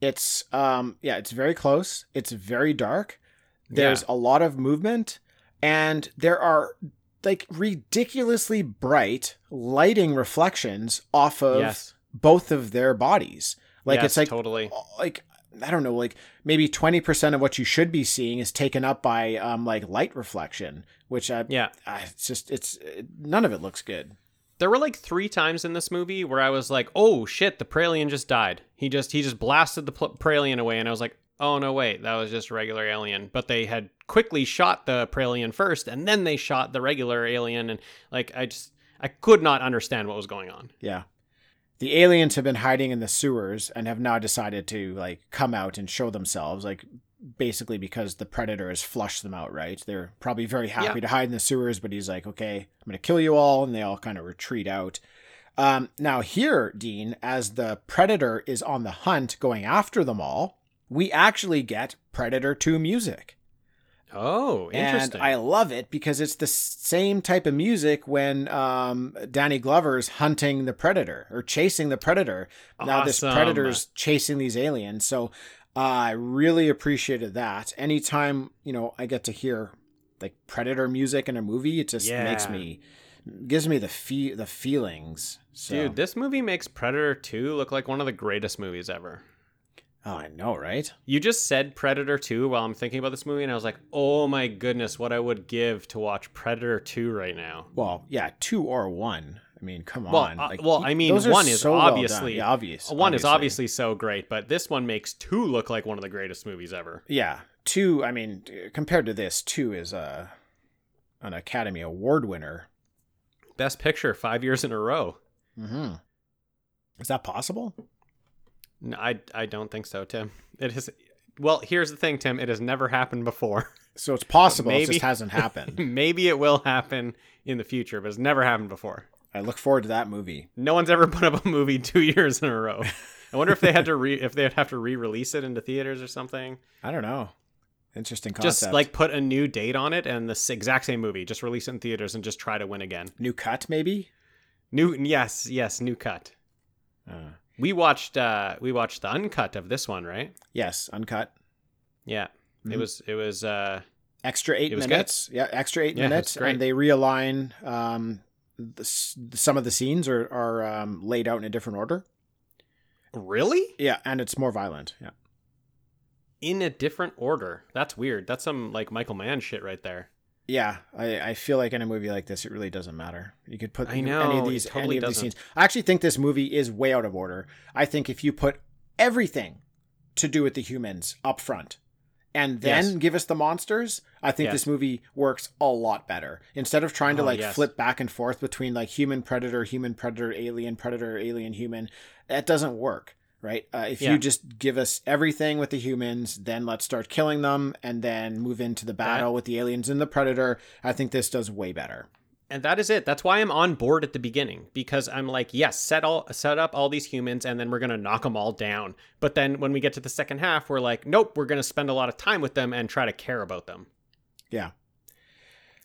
It's um yeah, it's very close. It's very dark. There's a lot of movement and there are like ridiculously bright lighting reflections off of yes, both of their bodies. Like Yes, it's like totally. like I don't know, like maybe 20% of what you should be seeing is taken up by um like light reflection, which I Yeah, I, it's just it's none of it looks good. There were like three times in this movie where I was like, "Oh shit, the Pralien just died." He just he just blasted the Pralien away, and I was like, "Oh no, wait, that was just regular alien." But they had quickly shot the Pralien first, and then they shot the regular alien, and like I just I could not understand what was going on. Yeah. The aliens have been hiding in the sewers and have now decided to like come out and show themselves, like basically because the predator has flushed them out, right? They're probably very happy Yeah. to hide in the sewers, but he's like, okay, I'm gonna kill you all, and they all kind of retreat out. Um, now here, Dean, as the predator is on the hunt going after them all, we actually get Predator 2 music. Oh, interesting. And I love it because it's the same type of music when um, Danny Glover's hunting the predator or chasing the predator. Now this Awesome. predator's chasing these aliens. So I really appreciated that. Anytime you know I get to hear like predator music in a movie, it just makes me gives me the fe- the feelings. So, Dude, this movie makes Predator 2 look like one of the greatest movies ever. oh, I know, right? You just said Predator 2 while I'm thinking about this movie, and I was like, oh my goodness, what I would give to watch Predator 2 right now. Well, yeah, two or one. I mean, come Well, on. uh, well, I mean, one is so well obviously- yeah, obvious. One is obviously so great, but this one makes 2 look like one of the greatest movies ever. Yeah, two. I mean, compared to this, two is a an Academy Award winner. Best Picture 5 years in a row. Mm-hmm. Is that possible? No, I I don't think so, Tim. It has Well, here's the thing, Tim, it has never happened before. So it's possible. It just hasn't happened. Maybe it will happen in the future, but it's never happened before. I look forward to that movie. No one's ever put up a movie 2 years in a row. I wonder if they had to re if they'd have to re-release it into theaters or something. I don't know. Interesting concept. Just like put a new date on it and the exact same movie, just release it in theaters and just try to win again. new cut, maybe. New, yes, yes, new cut. Uh, We watched, uh, we watched the uncut of this one, right? yes, uncut. Yeah, it Mhm. was, it was, uh, Extra eight It was good. minutes. Yeah, extra eight Yeah, minutes, and they realign. Um, the, some of the scenes are are um, laid out in a different order. really Yeah, and it's more violent. Yeah. in a different order. That's weird. That's some like Michael Mann shit right there. Yeah, I, I feel like in a movie like this, it really doesn't matter. You could put I any of these totally any of these scenes. I actually think this movie is way out of order. I think if you put everything to do with the humans up front, and then Yes. give us the monsters, I think Yes. this movie works a lot better. Instead of trying to Oh, like yes. flip back and forth between like human predator, human predator, alien predator, alien human, that doesn't work. Right? Uh, if Yeah. you just give us everything with the humans, then let's start killing them, and then move into the battle with the aliens and the predator. I think this does way better. And that is it. That's why I'm on board at the beginning because I'm like, yes, set all set up all these humans, and then we're gonna knock them all down. But then when we get to the second half, we're like, nope, we're gonna spend a lot of time with them and try to care about them. Yeah.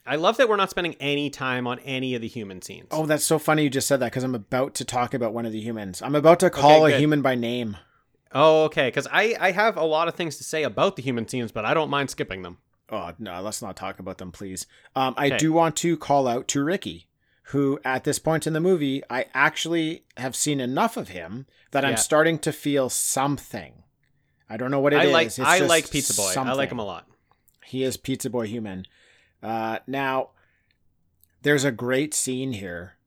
I love that we're not spending any time on any of the human scenes. Oh, that's so funny you just said that because I'm about to talk about one of the humans. I'm about to call Okay, a human by name. Oh, okay. Because I I have a lot of things to say about the human scenes, but I don't mind skipping them. Oh no, let's not talk about them, please. Um, I Okay. do want to call out to Ricky, who at this point in the movie, I actually have seen enough of him that I'm starting to feel something. I don't know what it I is. like It's I like Pizza Boy. I like him a lot. He is Pizza Boy human. Uh, now, there's a great scene here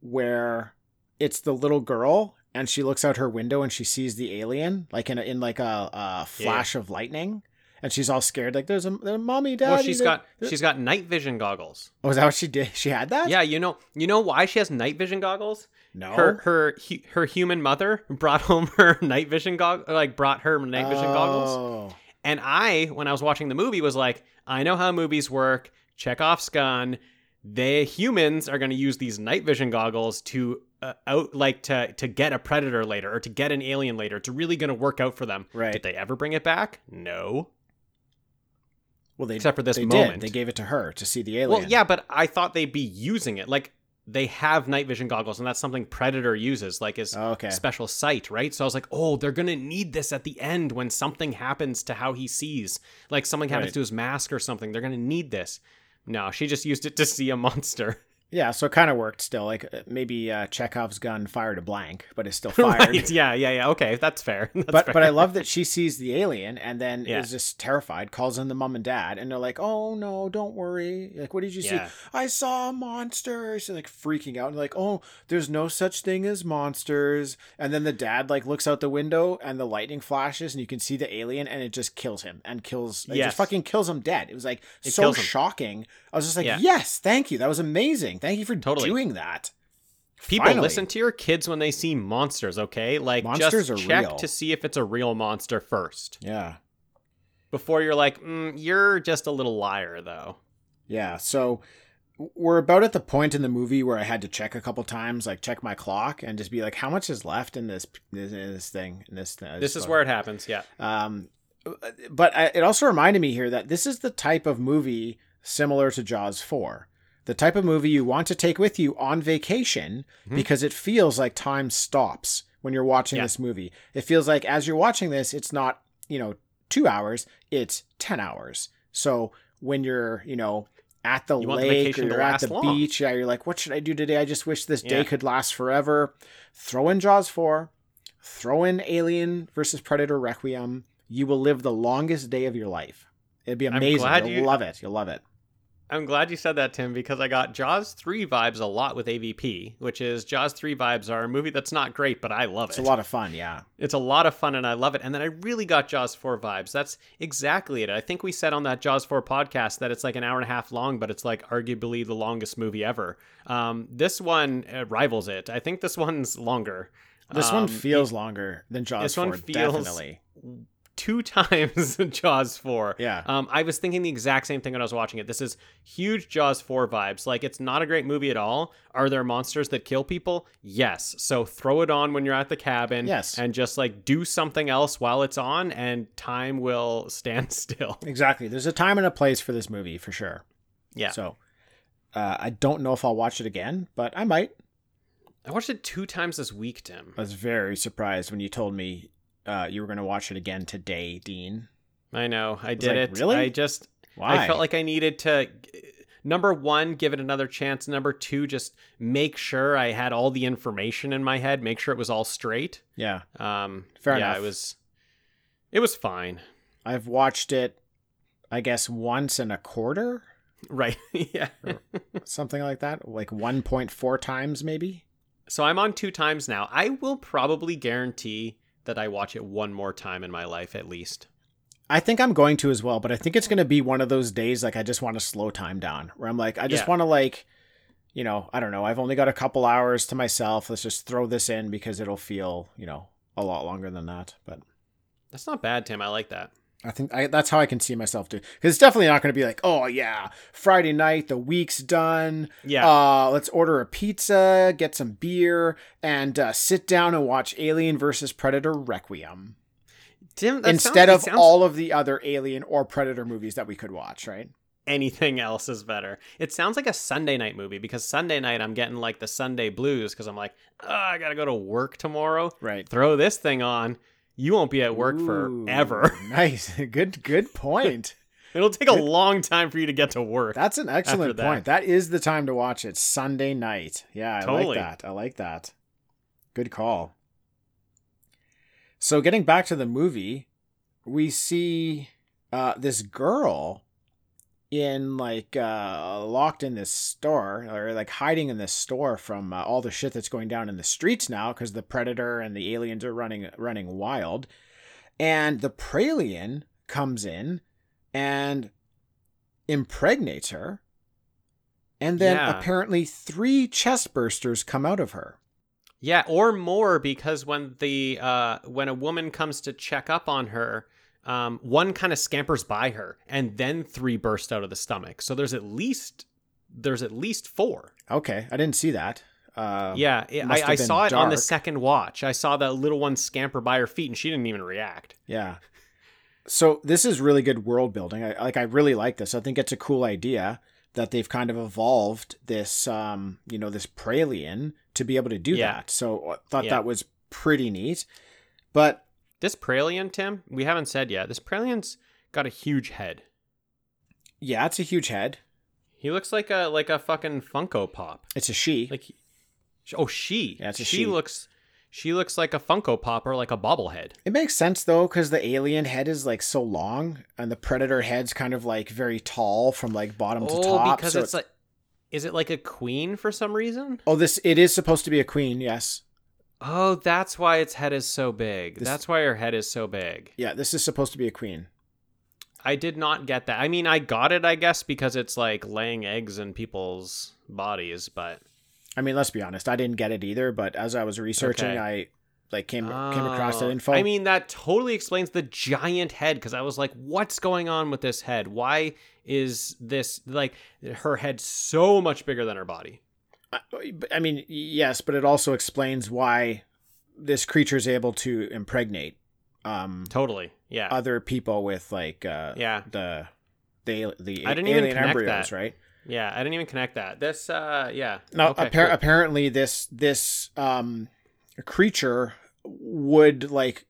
where it's the little girl and she looks out her window and she sees the alien like in a, in like a, a flash of lightning and she's all scared like there's a, there's a mommy daddy Well, she's there- got there-" she's got night vision goggles. oh is that what she did she had that Yeah, you know you know why she has night vision goggles? no Her her her human mother brought home her night vision gog like brought her night vision goggles. Oh. And I, when I was watching the movie, was like, I know how movies work. Chekhov's gun. They humans are going to use these night vision goggles to uh, out like to to get a predator later or to get an alien later. It's really going to work out for them. Right. Did they ever bring it back? No. Well they Except for this they moment. did. they gave it to her to see the alien Well, yeah, but I thought they'd be using it. Like they have night vision goggles, and that's something Predator uses, like his Oh, okay special sight, right? So I was like, oh, they're gonna need this at the end when something happens to how he sees, like something happens Right. to his mask or something. They're gonna need this. No, she just used it to see a monster. Yeah so it kind of worked still like uh, maybe uh, chekhov's gun fired a blank but it's still fired right? Yeah, yeah, yeah. Okay, that's fair. That's but fair. but I love that she sees the alien and then Yeah. is just terrified, calls in the mom and dad, and they're like, "Oh no, don't worry! Like, what did you Yeah. see? I saw a monster." She's like freaking out and like, "Oh, there's no such thing as monsters." And then the dad like looks out the window and the lightning flashes and you can see the alien and it just kills him and kills, it just fucking kills him dead. It was like It so shocking. I was just like, Yeah. "Yes, thank you. That was amazing. Thank you for Totally. doing that." People Finally. listen to your kids when they see monsters, okay? Like Monsters are just check real. to see if it's a real monster first Yeah. before you're like, mm, you're just a little liar, though. Yeah, so we're about at the point in the movie where I had to check a couple times, like check my clock and just be like, how much is left in this this, this thing? In this uh, This is where it happens. Yeah. Um, but I, it also reminded me here that this is the type of movie similar to Jaws four, the type of movie you want to take with you on vacation Mhm. because it feels like time stops when you're watching Yeah. this movie. It feels like as you're watching this, it's not you know two hours, it's ten hours. So when you're you know at the You lake or you're at the long. beach, yeah, you're like, what should I do today? I just wish this day could last forever. Throw in Jaws four, throw in Alien versus Predator Requiem. You will live the longest day of your life. It'd be amazing. You'll you- love it. You'll love it. I'm glad you said that, Tim, because I got Jaws 3 vibes a lot with AVP, which is Jaws 3 vibes are a movie that's not great, but I love It's it. It's a lot of fun. Yeah. It's a lot of fun and I love it. And then I really got Jaws 4 vibes. That's exactly it. I think we said on that Jaws 4 podcast that it's like an hour and a half long, but it's like arguably the longest movie ever. Um, this one uh, rivals it. I think this one's longer. This one Um, feels longer than Jaws this 4. one feels- definitely. Two times Jaws 4. Yeah. Um, I was thinking the exact same thing when I was watching it. This is huge Jaws 4 vibes. Like, it's not a great movie at all. Are there monsters that kill people? Yes. So throw it on when you're at the cabin. Yes. And just like do something else while it's on, and time will stand still. Exactly. There's a time and a place for this movie for sure. Yeah. So uh, I don't know if I'll watch it again, but I might. I watched it two times this week, Tim. I was very surprised when you told me uh, you were going to watch it again today, Dean. I know. I was did like, it. really? I just. Why? I felt like I needed to number 1 give it another chance, number 2 just make sure I had all the information in my head, make sure it was all straight. yeah. Um Fair yeah, enough. it was it was fine. I've watched it, I guess, once and a quarter, Right. yeah. something like that. Like 1.4 times, maybe. So I'm on two times now. I will probably guarantee that I watch it one more time in my life at least. I think I'm going to as well, but I think it's going to be one of those days like I just want to slow time down where I'm like, I just Yeah. want to like, you know, I don't know. I've only got a couple hours to myself. Let's just throw this in because it'll feel, you know, a lot longer than that. But That's not bad, Tim. I like that. I think I, that's how I can see myself do. Because it's definitely not going to be like, oh yeah, Friday night, the week's done. Yeah. Uh, let's order a pizza, get some beer, and uh, sit down and watch Alien versus Predator Requiem Tim, that instead sounds- of sounds- all of the other Alien or Predator movies that we could watch. Right? anything else is better. It sounds like a Sunday night movie because Sunday night I'm getting like the Sunday blues because I'm like, oh, I gotta go to work tomorrow. Right. Throw this thing on. You won't be at work forever. Ooh, nice. Good. Good point. It'll take a long time for you to get to work. That's an excellent that. point. That is the time to watch it. Sunday night. Yeah, I Totally. like that. I like that. Good call. So getting back to the movie, we see uh, this girl in like uh, locked in this store or like hiding in this store from uh, all the shit that's going down in the streets now because the predator and the aliens are running running wild, and the Pralien comes in and impregnates her. And then Yeah. apparently three chest bursters come out of her. Yeah, or more because when the uh, when a woman comes to check up on her, um, one kind of scampers by her, and then three burst out of the stomach. So there's at least there's at least four. Okay, I didn't see that. Uh, yeah, it- I, I saw it on the second watch. I saw that little one scamper by her feet, and she didn't even react. Yeah. So this is really good world building. I like I really like this. I think it's a cool idea that they've kind of evolved this um, you know, this Pralien to be able to do Yeah. that. So I thought Yeah. that was pretty neat. But This Pralien, Tim, we haven't said yet. This Pralien's got a huge head. yeah, it's a huge head. He looks like a like a fucking Funko Pop. It's a she. Like, oh, she. Yeah, it's a she she. looks. She looks like a Funko Pop or like a bobblehead. It makes sense though, because the alien head is like so long, and the predator head's kind of like very tall from like bottom to Oh, top. because so it's like, is it like a queen for some reason? oh, this it is supposed to be a queen. Yes, Oh, that's why its head is so big. This- that's why her head is so big. yeah, this is supposed to be a queen. I did not get that. I mean, I got it, I guess, because it's like laying eggs in people's bodies, but I mean, let's be honest, I didn't get it either. But as I was researching, Okay. I like came came across that Oh, info. I mean, that totally explains the giant head because I was like, what's going on with this head? Why is this like her head so much bigger than her body? I, I mean, yes, but it also explains why this creature is able to impregnate um, Totally. Yeah. other people with like uh, yeah. the the the I didn't even alien connect embryos, that. right? Yeah. I didn't even connect that. This, uh, yeah. Now, Okay, appar- cool. apparently, this this um, creature would like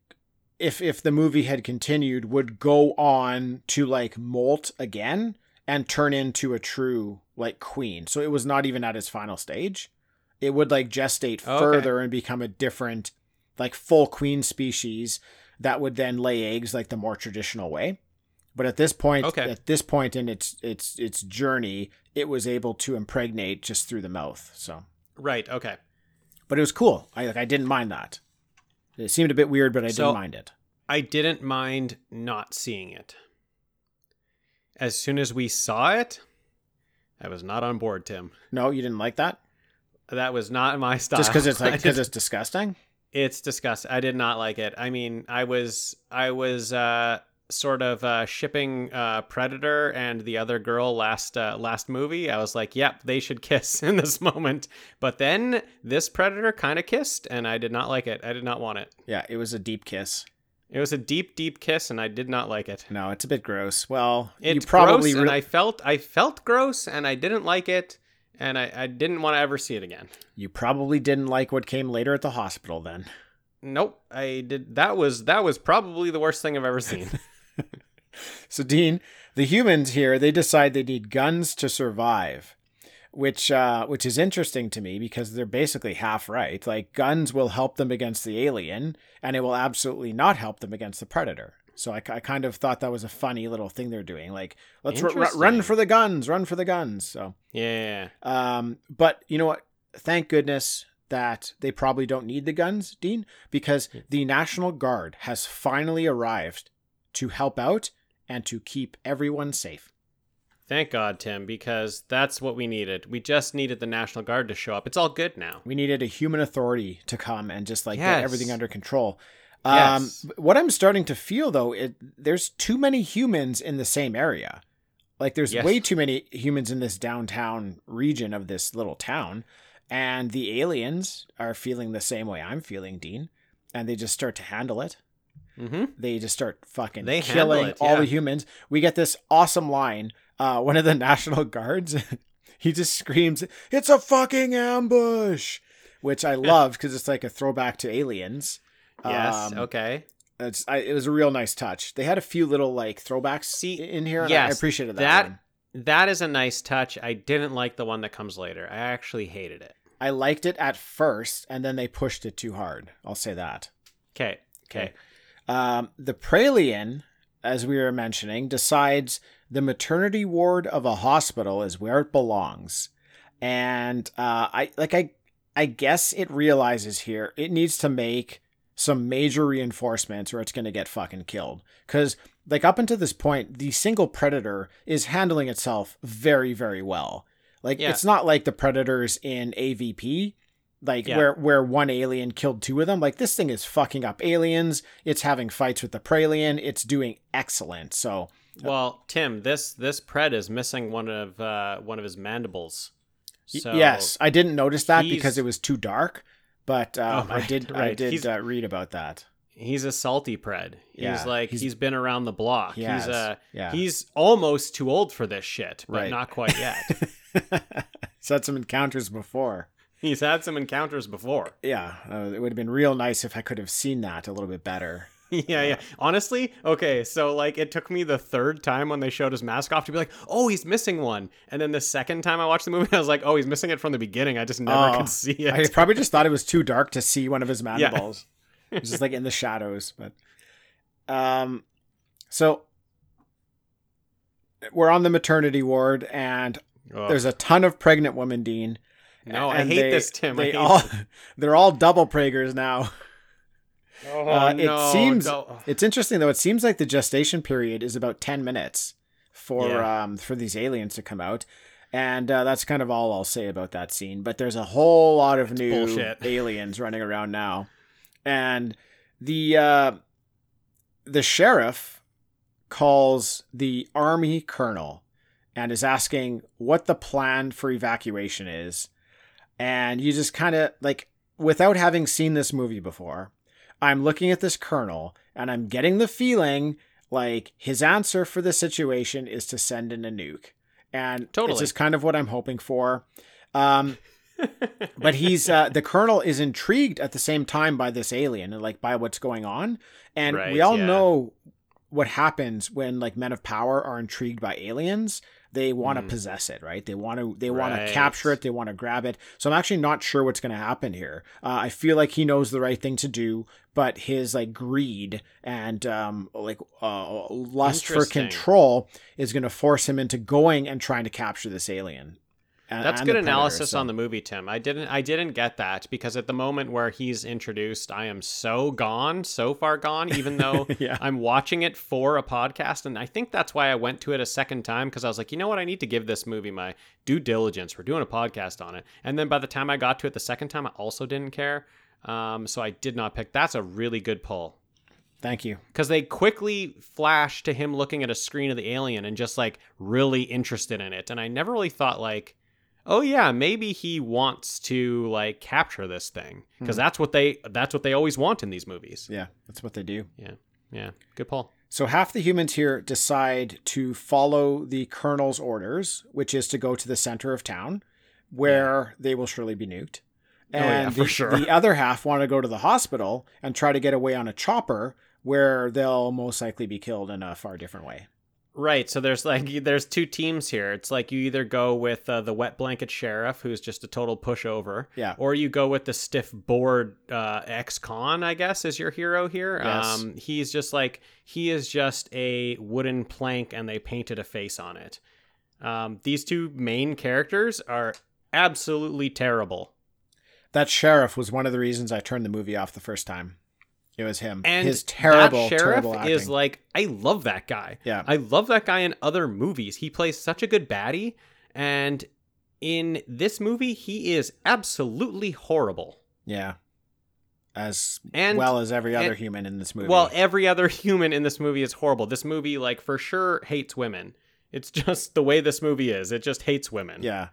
if if the movie had continued would go on to like molt again and turn into a true like queen. So it was not even at its final stage. It would like gestate Oh, okay. further and become a different like full queen species that would then lay eggs like the more traditional way. But at this point, Okay. at this point in its its its journey, it was able to impregnate just through the mouth. So, Right. Okay. but it was cool. I like I didn't mind that. It seemed a bit weird, but I So- didn't mind it. I didn't mind not seeing it. As soon as we saw it, I was not on board, Tim. No, you didn't like that That was not my style. just because it's like because it's disgusting. it's disgusting. I did not like it. I mean, I was I was uh sort of uh shipping uh Predator and the other girl last uh, last movie. I was like, "Yep, they should kiss in this moment." But then this Predator kind of kissed and I did not like it. I did not want it. Yeah, it was a deep kiss. It was a deep deep kiss and I did not like it. No, it's a bit gross. Well, It's you probably gross, and I felt I felt gross, and I didn't like it, and I, I didn't want to ever see it again. you probably didn't like what came later at the hospital. Then Nope, I did. That was that was probably the worst thing I've ever seen. So, Dean, the humans here, they decide they need guns to survive, which uh, which is interesting to me because they're basically half right. Like guns will help them against the alien, and it will absolutely not help them against the predator. So I, I kind of thought that was a funny little thing they're doing. Like let's r- r- run for the guns, run for the guns. So, yeah, um, but you know what? Thank goodness that they probably don't need the guns, Dean, because the National Guard has finally arrived to help out and to keep everyone safe. Thank God, Tim, because that's what we needed. We just needed the National Guard to show up. It's all good now. We needed a human authority to come and just like Yes. get everything under control. Yes. Um, what I'm starting to feel though, it, there's too many humans in the same area. Like there's Yes. way too many humans in this downtown region of this little town, and the aliens are feeling the same way I'm feeling, Dean, and they just start to handle it. Mm-hmm. They just start fucking They killing it, all the humans. We get this awesome line. Uh, one of the National Guards, he just screams, "It's a fucking ambush," which I love because it's like a throwback to Aliens. Yes. Um, okay. It's I, it was a real nice touch. They had a few little like throwbacks See, in here. And I- I appreciated that. that- one. That is a nice touch. I didn't like the one that comes later. I actually hated it. I liked it at first, and then they pushed it too hard. I'll say that. Okay. Okay. Um, the Pralien, as we were mentioning, decides the maternity ward of a hospital is where it belongs, and uh, I like I I guess it realizes here it needs to make some major reinforcements or it's going to get fucking killed. Because like up until this point the single predator is handling itself very very well. Like Yeah. it's not like the predators in avp like Yeah. where where one alien killed two of them. Like this thing is fucking up aliens. It's having fights with the pralien. It's doing excellent. So Well, Tim, this this pred is missing one of uh, one of his mandibles. So, yes i didn't notice that he's- because it was too dark but um, Oh, i right, did i did uh, read about that he's a salty pred. He's Yeah, like he's- he's been around the block. He he's uh yeah. he's almost too old for this shit, but Right. not quite yet. He's had some encounters before. he's had some encounters before. Yeah, uh, it would have been real nice if I could have seen that a little bit better. yeah, yeah. Honestly, okay, so like it took me the third time when they showed his mask off to be like, oh, he's missing one. And then the second time I watched the movie, I was like, oh, he's missing it from the beginning. I just never Oh, could see it. I probably just thought it was too dark to see one of his mandibles. it was just like in the shadows. But um, so we're on the maternity ward, and Ugh. there's a ton of pregnant women, Dean. no, I hate they- this, Tim. I They hate all this. they're all double Pragers now. Oh, Uh, it no, seems no. it's interesting though. It seems like the gestation period is about ten minutes for Yeah. um for these aliens to come out, and uh, that's kind of all I'll say about that scene. But there's a whole lot of new bullshit. aliens running around now, and the uh, the sheriff calls the army colonel and is asking what the plan for evacuation is, and you just kind of like without having seen this movie before. I'm looking at this colonel and I'm getting the feeling like his answer for the situation is to send in a nuke. And Totally. this is kind of what I'm hoping for. Um, but he's uh, the colonel is intrigued at the same time by this alien and like by what's going on. And we all yeah. know what happens when like men of power are intrigued by aliens. They want to Mm. possess it, right? They want to they want to capture it. They want to grab it. So I'm actually not sure what's going to happen here. Uh, I feel like he knows the right thing to do, but his like greed and um like uh, lust for control is going to force him into going and trying to capture this alien. That's good analysis so- on the movie, Tim. I didn't I didn't get that because at the moment where he's introduced, I am so gone, so far gone, even though Yeah. I'm watching it for a podcast. And I think that's why I went to it a second time because I was like, you know what? I need to give this movie my due diligence. We're doing a podcast on it. And then by the time I got to it the second time, I also didn't care. Um, so I did not pick. That's a really good pull Thank you. because they quickly flash to him looking at a screen of the alien and just like really interested in it and i never really thought like oh yeah maybe he wants to like capture this thing because Hmm. that's what they that's what they always want in these movies Yeah, that's what they do. yeah yeah good pull So half the humans here decide to follow the colonel's orders, which is to go to the center of town, where they will surely be nuked. Oh, yeah, And for the, sure. the other half want to go to the hospital and try to get away on a chopper, where they'll most likely be killed in a far different way. Right. So there's like there's two teams here. It's like you either go with uh, the wet blanket sheriff, who's just a total pushover, Yeah. or you go with the stiff board uh, ex-con. I guess is your hero here. Yes. Um, he's just like he is just a wooden plank, and they painted a face on it. Um, these two main characters are absolutely terrible. That sheriff was one of the reasons I turned the movie off the first time. It was him. And His terrible, that sheriff terrible is like I love that guy. yeah. I love that guy in other movies. He plays such a good baddie, and in this movie, he is absolutely horrible. Yeah. as And- well as every other and- human in this movie. Well, every other human in this movie is horrible. This movie, like, for sure hates women. It's just the way this movie is. It just hates women. yeah.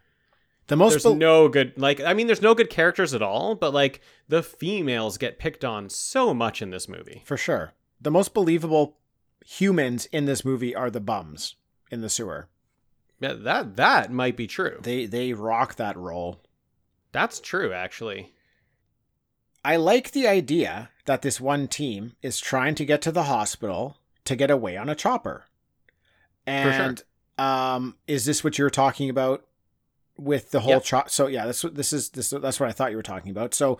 The most There's bel- no good, like, I mean, there's no good characters at all, but, like, the females get picked on so much in this movie. for sure. The most believable humans in this movie are the bums in the sewer. Yeah, that that might be true. They they rock that role. That's true, actually. I like the idea that this one team is trying to get to the hospital to get away on a chopper. And um is this what you're talking about with the whole Yep. chop so yeah, that's what this is this that's what I thought you were talking about. So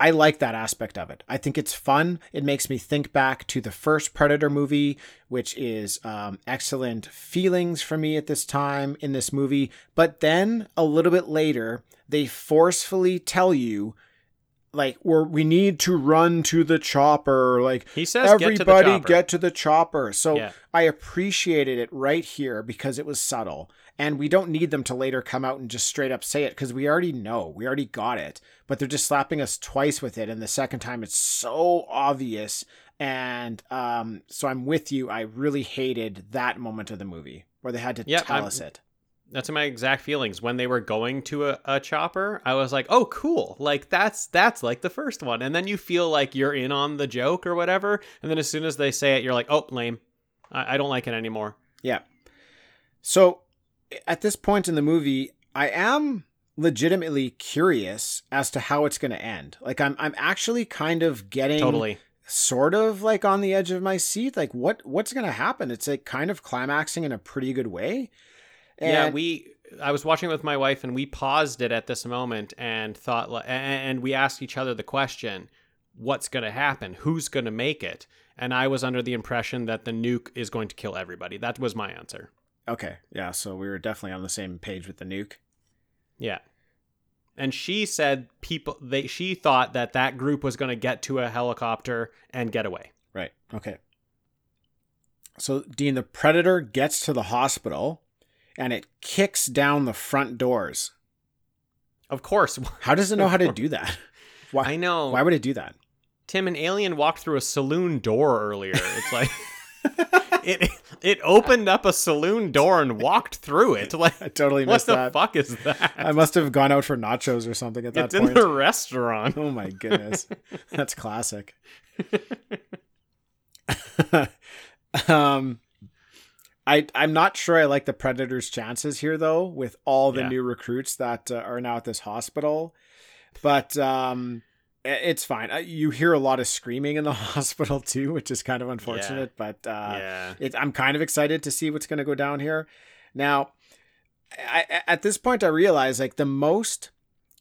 I like that aspect of it. I think it's fun. It makes me think back to the first Predator movie, which is um, excellent feelings for me at this time in this movie. But then a little bit later, they forcefully tell you, like, we're, we need to run to the chopper. Like, He says, everybody get to the chopper. get to the chopper. So Yeah. I appreciated it right here because it was subtle. And we don't need them to later come out and just straight up say it because we already know. We already got it. But they're just slapping us twice with it. And the second time it's so obvious. And um, so I'm with you. I really hated that moment of the movie where they had to Yep, tell I'm- us it. That's my exact feelings. When they were going to a, a chopper, I was like, "Oh, cool! Like that's that's like the first one." And then you feel like you're in on the joke or whatever. And then as soon as they say it, you're like, "Oh, lame! I, I don't like it anymore." Yeah. So at this point in the movie, I am legitimately curious as to how it's going to end. Like I'm I'm actually kind of getting Totally. sort of like on the edge of my seat like what what's going to happen? It's like kind of climaxing in a pretty good way. Yeah, we. I was watching it with my wife, and we paused it at this moment and thought, and we asked each other the question, "What's going to happen? Who's going to make it?" And I was under the impression that the nuke is going to kill everybody. That was my answer. Okay. Yeah, so we were definitely on the same page with the nuke. Yeah. And she said people they she thought that that group was going to get to a helicopter and get away. Right. Okay. So Dean the predator gets to the hospital and it kicks down the front doors. Of course. How does it know how to do that? Why I know. why would it do that? Tim an alien walked through a saloon door earlier. It's like it it opened up a saloon door and walked through it. Like I totally what missed the that. fuck is that? I must have gone out for nachos or something at that point. it's in point. the restaurant. Oh my goodness. That's classic. um I I'm not sure I like the Predators' chances here though with all the Yeah. new recruits that uh, are now at this hospital. But um it's fine. You hear a lot of screaming in the hospital too, which is kind of unfortunate, but uh yeah. it, I'm kind of excited to see what's going to go down here. Now, I- at this point, I realize like the most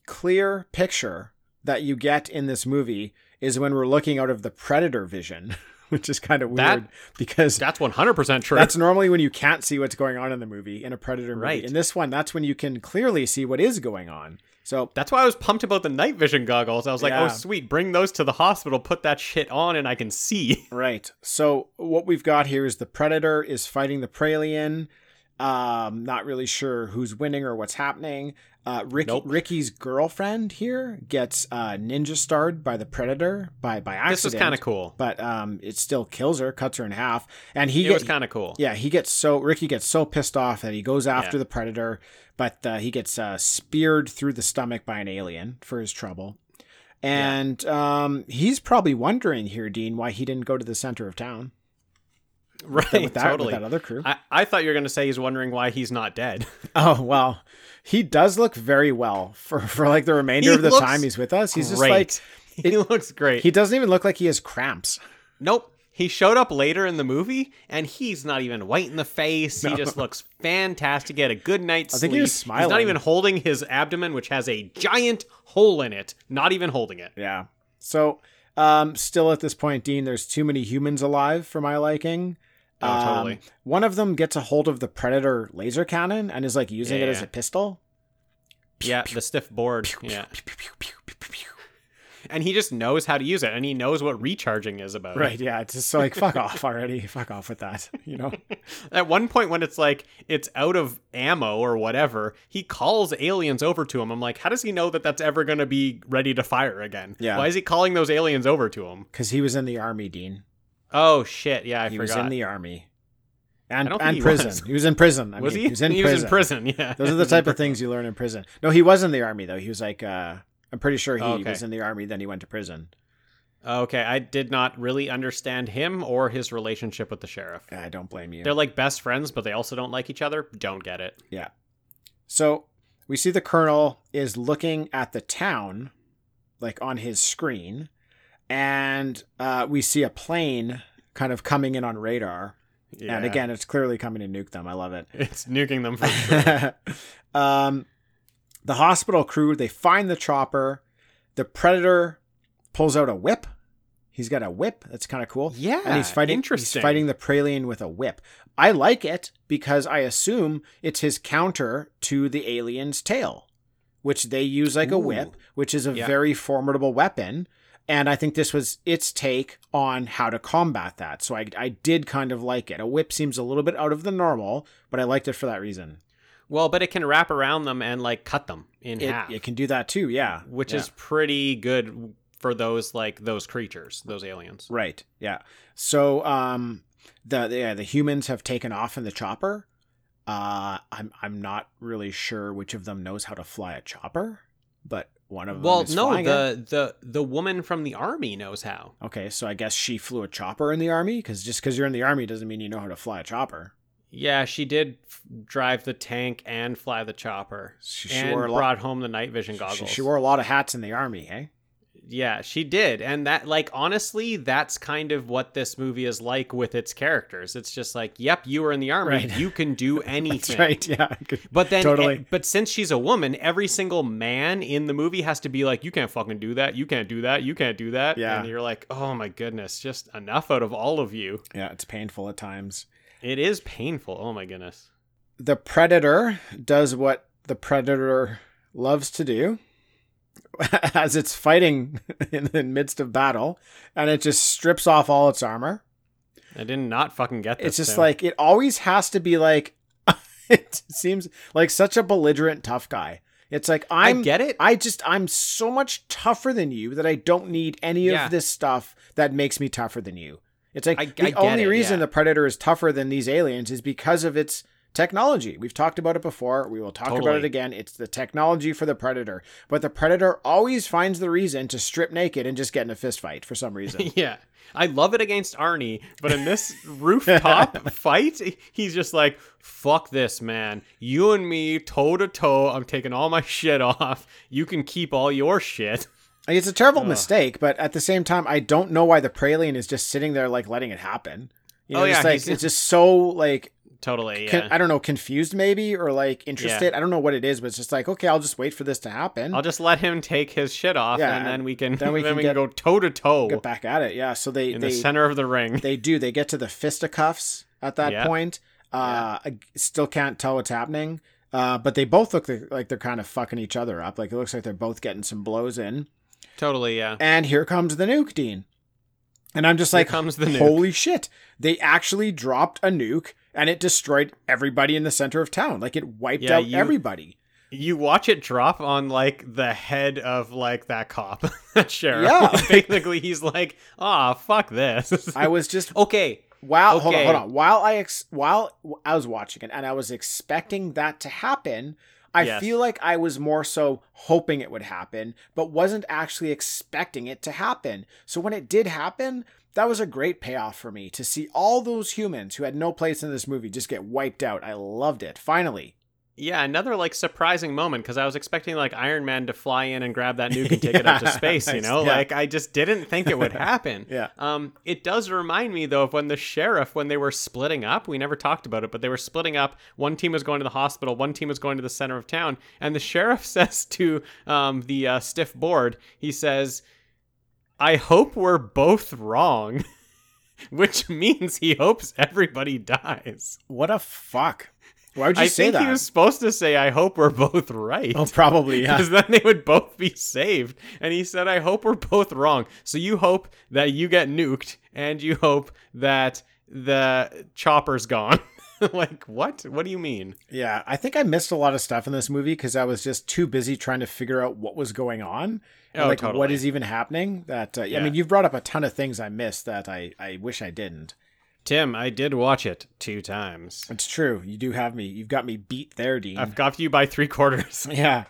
clear picture that you get in this movie is when we're looking out of the predator vision, which is kind of weird That- because That's 100% true. that's normally when you can't see what's going on in the movie in a predator movie. Right. In this one, that's when you can clearly see what is going on. So That's why I was pumped about the night vision goggles. I was like, oh, Yeah. "Oh, sweet, bring those to the hospital, put that shit on and I can see." Right. So what we've got here is the predator is fighting the pralien. Um, not really sure who's winning or what's happening. Uh, Ricky, Nope. Ricky's girlfriend here gets uh, ninja starred by the predator by by accident. This was kind of cool. but um, it still kills her, cuts her in half, and he It get- was kind of cool. yeah, he gets so Ricky gets so pissed off that he goes after Yeah. the predator, but uh, he gets uh, speared through the stomach by an alien for his trouble. And um, he's probably wondering here, Dean, why he didn't go to the center of town right. with that, totally. with that other crew. I, I thought you were going to say he's wondering why he's not dead. oh well, he does look very well for for like the remainder He of the time he's with us. He's just Great. like he looks great. he doesn't even look like he has cramps. nope. He showed up later in the movie and he's not even white in the face. He just looks fantastic. He had a good night's I sleep. think he was He's not even holding his abdomen, which has a giant hole in it. Not even holding it. Yeah. So, um, still at this point, Dean, there's too many humans alive for my liking. Oh, Um, totally. One of them gets a hold of the Predator laser cannon and is like using Yeah, it as a pistol. Yeah, the stiff board. Yeah. and he just knows how to use it and he knows what recharging is about. Right, yeah. It's just like fuck off already. Fuck off with that. You know? At one point when it's like it's out of ammo or whatever, he calls aliens over to him. I'm like, how does he know that that's ever going to be ready to fire again? Yeah. Why is he calling those aliens over to him? Because he was in the army, Dean. Oh shit! Yeah, I forgot. he forgot. was in the army. And I don't think and he prison. was. He was in prison. I was mean, he? He was in he prison. was in prison. Yeah. Those are the type of things you learn in prison. No, he was in the army though. He was like uh I'm pretty sure he Okay. was in the army, then he went to prison. Okay, I did not really understand him or his relationship with the sheriff. I don't blame you. They're like best friends, but they also don't like each other. Don't get it. Yeah. So we see the colonel is looking at the town, like on his screen, and uh, we see a plane kind of coming in on radar. Yeah. And again, it's clearly coming to nuke them. I love it. it's nuking them for sure. um, the hospital crew they find the chopper. The predator pulls out a whip. He's got a whip. That's kind of cool. yeah, and he's fighting. Interesting. He's fighting the Praetorian with a whip. I like it because I assume it's his counter to the alien's tail, which they use like a whip, which is a Yeah. very formidable weapon. And I think this was its take on how to combat that. So I, I did kind of like it. A whip seems a little bit out of the normal, but I liked it for that reason. Well, but it can wrap around them and like cut them in It, half, it can do that too. Yeah. which Yeah. is pretty good for those like those creatures, those aliens. Right. Yeah. So um the the, yeah, the humans have taken off in the chopper. Uh I'm I'm not really sure which of them knows how to fly a chopper, but one of Well, no, flying it. the the the woman from the army knows how. Okay, so I guess she flew a chopper in the army cuz just cuz you're in the army doesn't mean you know how to fly a chopper. Yeah, she did f- drive the tank and fly the chopper, She, she and wore a lot brought home the night vision she, goggles. she wore a lot of hats in the army, eh? Yeah, she did. And that like honestly, that's kind of what this movie is like with its characters. It's just like, yep, you were in the army, Right. you can do anything. That's right. Yeah. But then Totally. Eh, but since she's a woman, every single man in the movie has to be like, you can't fucking do that. You can't do that. You can't do that. Yeah. And you're like, "Oh my goodness, just enough out of all of you." Yeah, it's painful at times. It is painful. Oh my goodness. the predator does what the predator loves to do as it's fighting in the midst of battle and it just strips off all its armor I did not fucking get this. it's just like it always has to be like it seems like such a belligerent tough guy it's like I i'm get it. i just i'm so much tougher than you that i don't need any Yeah. of this stuff that makes me tougher than you it's like I- I the get only it, reason yeah. the predator is tougher than these aliens is because of its technology we've talked about it before we will talk about it again it's the technology for the predator but the predator always finds the reason to strip naked and just get in a fist fight for some reason yeah. I love it against Arnie, but in this rooftop fight, he's just like, fuck this, man. You and me, toe to toe. I'm taking all my shit off. You can keep all your shit. It's a terrible Ugh. mistake, but at the same time, I don't know why the Praetorian is just sitting there like letting it happen. You oh, know, Oh, just yeah, like he's- it's just so like Totally. con- I don't know, confused maybe or like interested. I don't know what it is, but it's just like okay, I'll just wait for this to happen. I'll just let him take his shit off, Yeah, and then we can then we then can we get- can go toe to toe Get back at it, yeah. So they in they the center of the ring. they do they get to the fisticuffs at that Yeah. point. Uh, I still can't tell what's happening. Uh, but they both look like- like they're kind of fucking each other up. Like it looks like they're both getting some blows in. totally. Yeah. And here comes the nuke, Dean. And I'm just like, comes the holy shit. They actually dropped a nuke and it destroyed everybody in the center of town. Like it wiped Yeah, out you- everybody. You watch it drop on like the head of like that cop, that sheriff. Yeah. Basically, he's like, "Ah, fuck this." I was just okay. while hold on, hold on. While I ex- while I was watching it and I was expecting that to happen, I Yes. feel like I was more so hoping it would happen, but wasn't actually expecting it to happen. So when it did happen, that was a great payoff for me to see all those humans who had no place in this movie just get wiped out. I loved it. Finally. Yeah, another like surprising moment because I was expecting like Iron Man to fly in and grab that nuke and take it up to Yeah, space. You know, Yeah. like I just didn't think it would happen. Yeah. Um, it does remind me though of when the sheriff, when they were splitting up, we never talked about it, but they were splitting up. One team was going to the hospital, one team was going to the center of town, and the sheriff says to um, the uh, stiff board, he says, "I hope we're both wrong," which means he hopes everybody dies. What a fuck. Why would you I say think that? he was supposed to say, "I hope we're both right." Oh, probably yeah. because then they would both be saved. And he said, I hope we're both wrong. So you hope that you get nuked, and you hope that the chopper's gone. like, what? What do you mean? Yeah, I think I missed a lot of stuff in this movie because I was just too busy trying to figure out what was going on. And, Oh, like totally. what is even happening? That uh, yeah. I mean, you've brought up a ton of things I missed that I I wish I didn't. Tim, I did watch it two times. It's true. You do have me. You've got me beat there, Dean. I've got you by three quarters. yeah.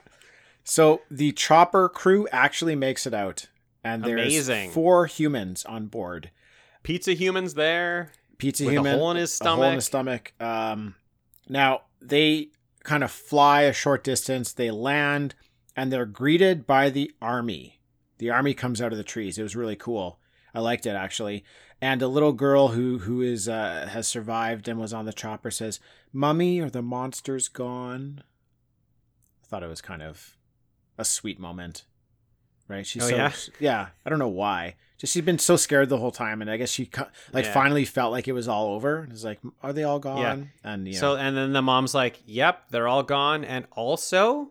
So the chopper crew actually makes it out, and there's Amazing. four humans on board. Pizza humans there. Pizza With a human, hole in his a hole in his stomach. Um, now they kind of fly a short distance. They land, and they're greeted by the army. The army comes out of the trees. It was really cool. I liked it actually. And a little girl who who is uh, has survived and was on the chopper says, "Mummy, are the monsters gone?" I thought it was kind of a sweet moment, right? She's Oh, so yeah? yeah. I don't know why. Just she's been so scared the whole time, and I guess she like Yeah. finally felt like it was all over. It's like, are they all gone? Yeah. And you know, So, and then the mom's like, yep, they're all gone. And also,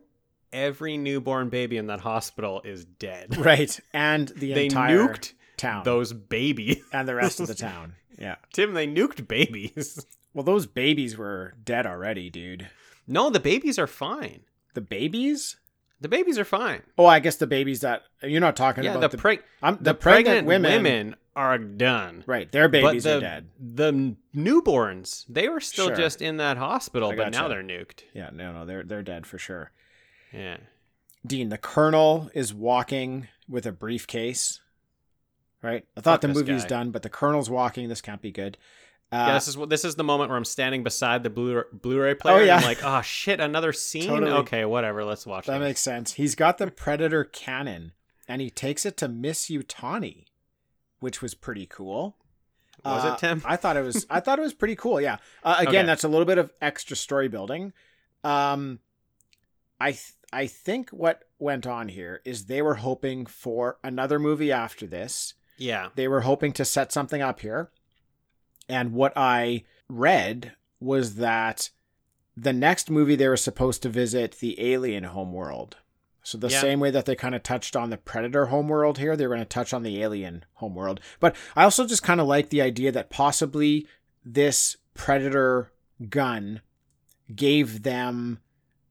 every newborn baby in that hospital is dead. right, and the they entire nuked town those babies. and the rest of the town. Yeah. Tim, they nuked babies. Well, those babies were dead already, dude. No, the babies are fine. The babies? The babies are fine. Oh, I guess the babies that you're not talking yeah, about the, the, preg- I'm, the, the, pregnant, women, women, are done. Right, their babies the, are dead. The newborns, they were still Sure. just in that hospital, but now they're nuked. Yeah, no, no, they're they're dead for sure. Yeah. Dean, the colonel is walking with a briefcase. Right? I thought Fuck the movie's guy. done, but the colonel's walking. This can't be good. Uh, yeah, this is what this is the moment where I'm standing beside the Blu- Blu-ray player. Oh, yeah. and I'm like, oh shit, another scene. Totally. Okay, whatever. Let's watch that this. makes sense. He's got the Predator cannon, and he takes it to Miss Yutani, which was pretty cool. Was Uh, it Tim? I thought it was. I thought it was pretty cool. Yeah. Uh, again, Okay. that's a little bit of extra story building. Um, I th- I think what went on here is they were hoping for another movie after this. yeah. They were hoping to set something up here, and what I read was that the next movie they were supposed to visit the alien homeworld. So the Yeah. same way that they kind of touched on the predator homeworld here, they were going to touch on the alien homeworld. But I also just kind of like the idea that possibly this predator gun gave them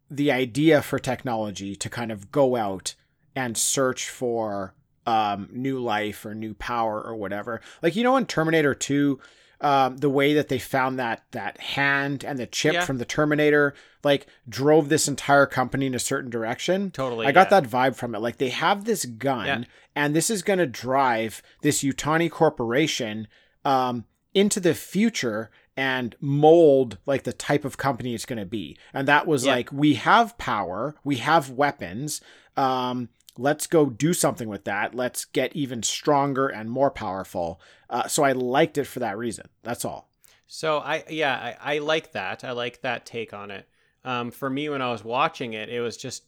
the idea for technology to kind of go out and search for um, new life or new power or whatever. Like you know in Terminator 2, um, the way that they found that that hand and the chip Yeah. from the Terminator like drove this entire company in a certain direction. Totally. I got yeah. that vibe from it. Like they have this gun, Yeah. and this is going to drive this Yutani corporation um, into the future and mold like the type of company it's going to be. And that was Yeah. like, we have power, we have weapons. Um, let's go do something with that. Let's get even stronger and more powerful. Uh, so I liked it for that reason. That's all. So I yeah, I, I like that. I like that take on it. Um, for me when I was watching it, it was just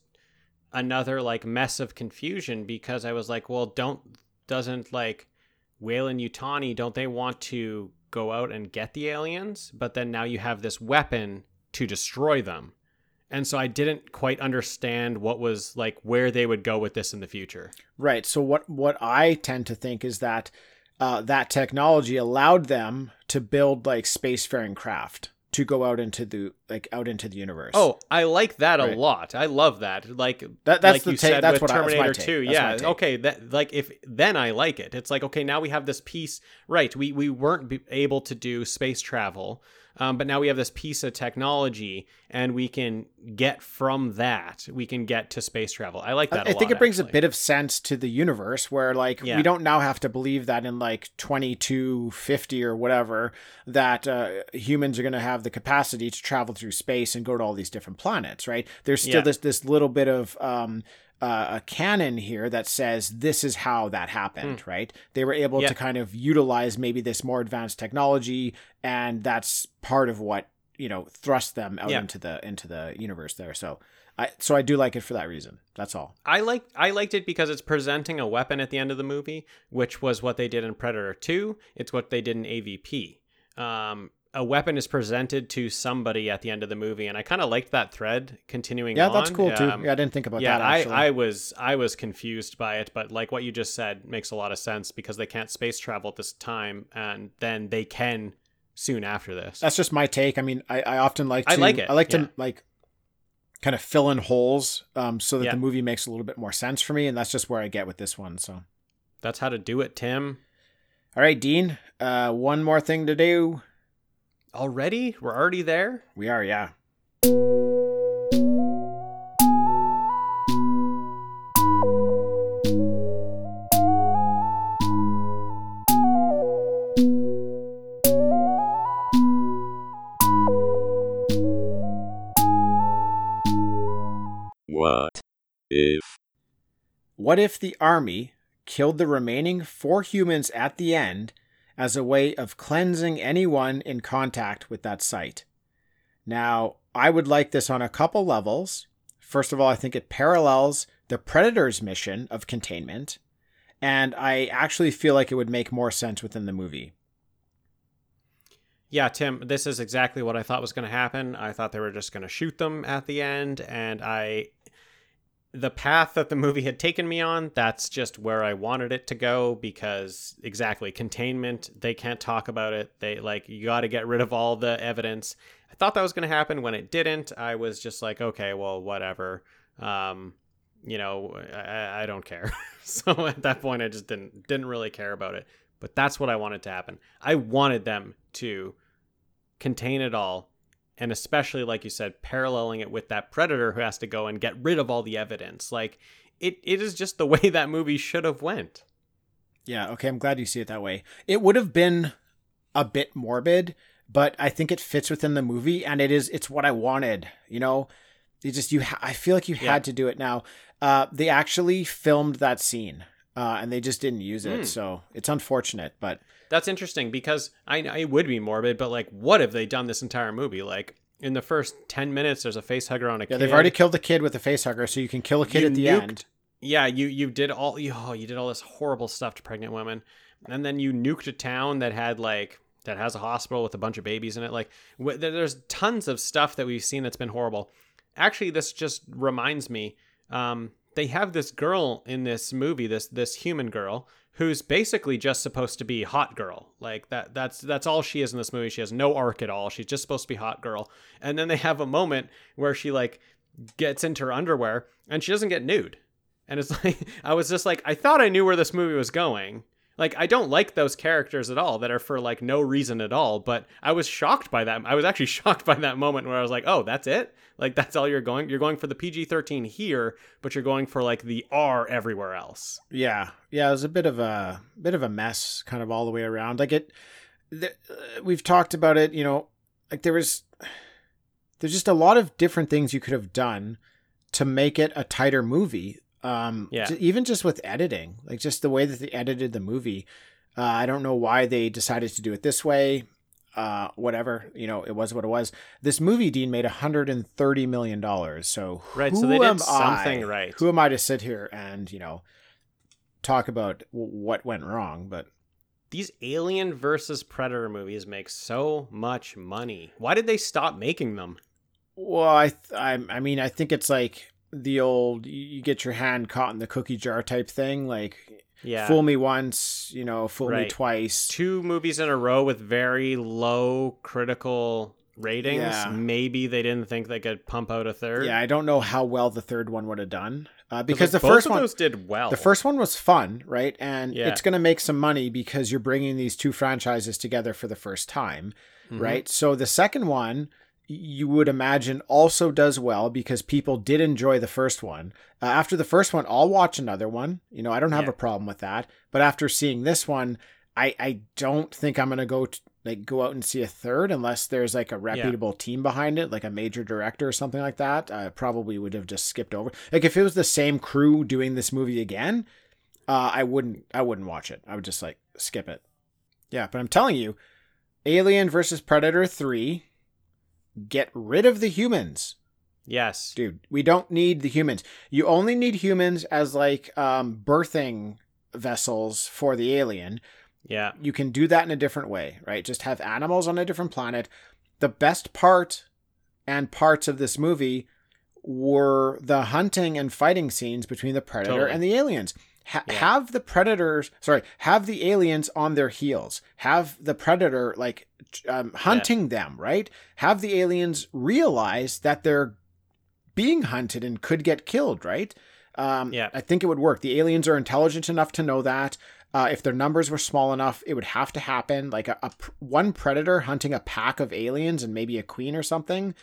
another like mess of confusion because I was like, well, don't doesn't like Weyland-Yutani, don't they want to go out and get the aliens? But then now you have this weapon to destroy them. And so I didn't quite understand what was like where they would go with this in the future. Right. So what what I tend to think is that uh, that technology allowed them to build like spacefaring craft to go out into the like out into the universe. Oh, I like that a lot. I love that. Like That- that's like the you take- said that's with what I- that's my Terminator take. 2. Yeah. Okay, that like if then I like it. It's like okay, now we have this piece. Right. We we weren't able to do space travel. Um, but now we have this piece of technology and we can get from that. We can get to space travel. I like that. I a think it brings a bit of sense to the universe where like Yeah. we don't now have to believe that in like 2250 or whatever that uh, humans are going to have the capacity to travel through space and go to all these different planets, right? There's still Yeah. this this little bit of um uh, a canon here that says this is how that happened, right? They were able. Yeah. to kind of utilize maybe this more advanced technology and that's part of what, you know, thrust them out Yeah. into the into the universe there. So I so I do like it for that reason. That's all. I like I liked it because it's presenting a weapon at the end of the movie, which was what they did in Predator 2. It's what they did in AVP. Um, a weapon is presented to somebody at the end of the movie, and I kind of liked that thread continuing. Yeah, on. that's cool too. Um, yeah, I didn't think about yeah, that. Actually. I, I was I was confused by it, but like what you just said makes a lot of sense because they can't space travel at this time, and then they can soon after this. That's just my take. I mean, I, I often like to I like it, I like yeah. to like kind of fill in holes um, so that Yeah. the movie makes a little bit more sense for me, and that's just where I get with this one. So, That's how to do it, Tim. all right, Dean, uh, one more thing to do. Already? We're already there? We are, yeah. What if What if the army killed the remaining four humans at the end as a way of cleansing anyone in contact with that site? Now, I would like this on a couple levels. First of all, I think it parallels the Predator's mission of containment, and I actually feel like it would make more sense within the movie. Yeah, Tim, this is exactly what I thought was going to happen. I thought they were just going to shoot them at the end, and I. The path that the movie had taken me on, that's just where I wanted it to go because exactly containment, they can't talk about it. They like, you got to get rid of all the evidence. I thought that was going to happen. When it didn't, I was just like, okay, well, whatever. Um, you know, I, I don't care. so at that point, I just didn't didn't really care about it. But that's what I wanted to happen. I wanted them to contain it all, and especially like you said, paralleling it with that predator who has to go and get rid of all the evidence. Like it, it is just the way that movie should have went. Yeah, okay, I'm glad you see it that way. It would have been a bit morbid, but I think it fits within the movie and it is it's what I wanted, you know. You just you ha- I feel like you Yeah. had to do it now. Uh they actually filmed that scene. Uh and they just didn't use it. Hmm. So, it's unfortunate, but That's interesting because I know it would be morbid, but like, what have they done this entire movie? Like in the first ten minutes, there's a face hugger on a yeah, kid. they've already killed the kid with a face hugger, so you can kill a kid You at the nuked- end. yeah you you did all you, oh, you did all this horrible stuff to pregnant women and then you nuked a town that had like that has a hospital with a bunch of babies in it like there's tons of stuff that we've seen that's been horrible actually this just reminds me um they have this girl in this movie this this human girl who's basically just supposed to be hot girl. Like that that's that's all she is in this movie. She has no arc at all. She's just supposed to be hot girl. And then they have a moment where she like gets into her underwear and she doesn't get nude. And it's like I was just like I thought I knew where this movie was going. Like I don't like those characters at all that are for like no reason at all, but I was shocked by that. I was actually shocked by that moment where I was like, "Oh, that's it? Like that's all you're going? You're going for the PG-13 here, but you're going for like the R everywhere else." Yeah, yeah, it was a bit of a bit of a mess, kind of all the way around. Like it, th- uh, we've talked about it. You know, like there was, there's just a lot of different things you could have done to make it a tighter movie. Um, Yeah. even just with editing, like just the way that they edited the movie. Uh, I don't know why they decided to do it this way. Uh, whatever, you know, it was what it was. This movie, Dean, made 130 million dollars. So Right, so who they did something I- right. Who am I to sit here and you know talk about w- what went wrong? But These Alien versus Predator movies make so much money. Why did they stop making them? well, I th- I, I mean, I think it's like the old you get your hand caught in the cookie jar type thing. Like Yeah. fool me once, you know, fool me twice. two movies in a row with very low critical ratings. Yeah. Maybe they didn't think they could pump out a third. Yeah, I don't know how well the third one would have done uh, because the first one those did well. The first one was fun, right? And Yeah. it's going to make some money because you're bringing these two franchises together for the first time, Mhm. right? So the second one, you would imagine, also does well because people did enjoy the first one. Uh, after the first one, I'll watch another one. You know, I don't have Yeah. a problem with that. But after seeing this one, I I don't think I'm going to go t- like go out and see a third unless there's like a reputable team behind it, like a major director or something like that. I probably would have just skipped over. Like if it was the same crew doing this movie again, uh, I wouldn't I wouldn't watch it. I would just like skip it. Yeah, but I'm telling you, Alien versus Predator 3 get rid of the humans. Yes. Dude, we don't need the humans. You only need humans as like um birthing vessels for the alien. Yeah. you can do that in a different way, right? Just have animals on a different planet. The best part and parts of this movie were the hunting and fighting scenes between the predator Totally. and the aliens. Ha- Yeah. Have the predators, sorry, have the aliens on their heels. Have the predator like um, hunting them, right? Have the aliens realize that they're being hunted and could get killed, right? Um, Yeah. I think it would work. The aliens are intelligent enough to know that. Uh, if their numbers were small enough, it would have to happen. Like a, a pr- one predator hunting a pack of aliens and maybe a queen or something.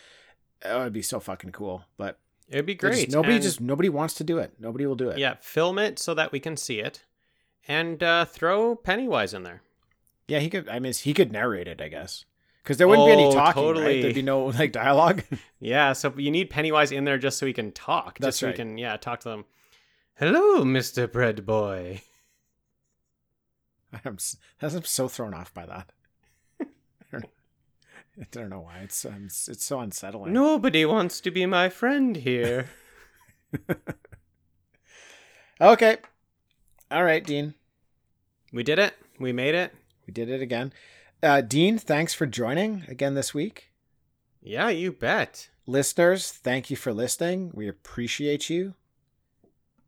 That would be so fucking cool. But It'd be just- great. nobody And- just nobody wants to do it. Nobody will do it. Yeah, film it so that we can see it. And uh, throw Pennywise in there. yeah. He could. I mean, he could narrate it, I guess, because there wouldn't be any Oh, talking. totally. Right? There'd be no like dialogue. Yeah, so you need Pennywise in there just so he can talk. That's just so right. he can, yeah, talk to them. Hello, Mr. Bread Boy. I'm, I'm so thrown off by that. I don't know, I don't know why. It's um, it's it's so unsettling. Nobody wants to be my friend here. Okay. All right, Dean. we did it. We made it. We did it again. Uh, Dean, thanks for joining again this week. Yeah, you bet. Listeners, thank you for listening. We appreciate you.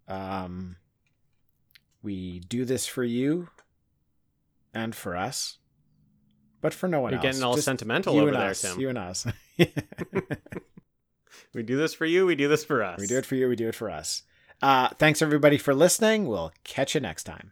Um, we do this for you and for us, but for no one You're else. getting all Just sentimental over there, us, Tim. You and us. We do this for you. We do this for us. we do it for you. We do it for us. Uh, thanks everybody for listening. We'll catch you next time.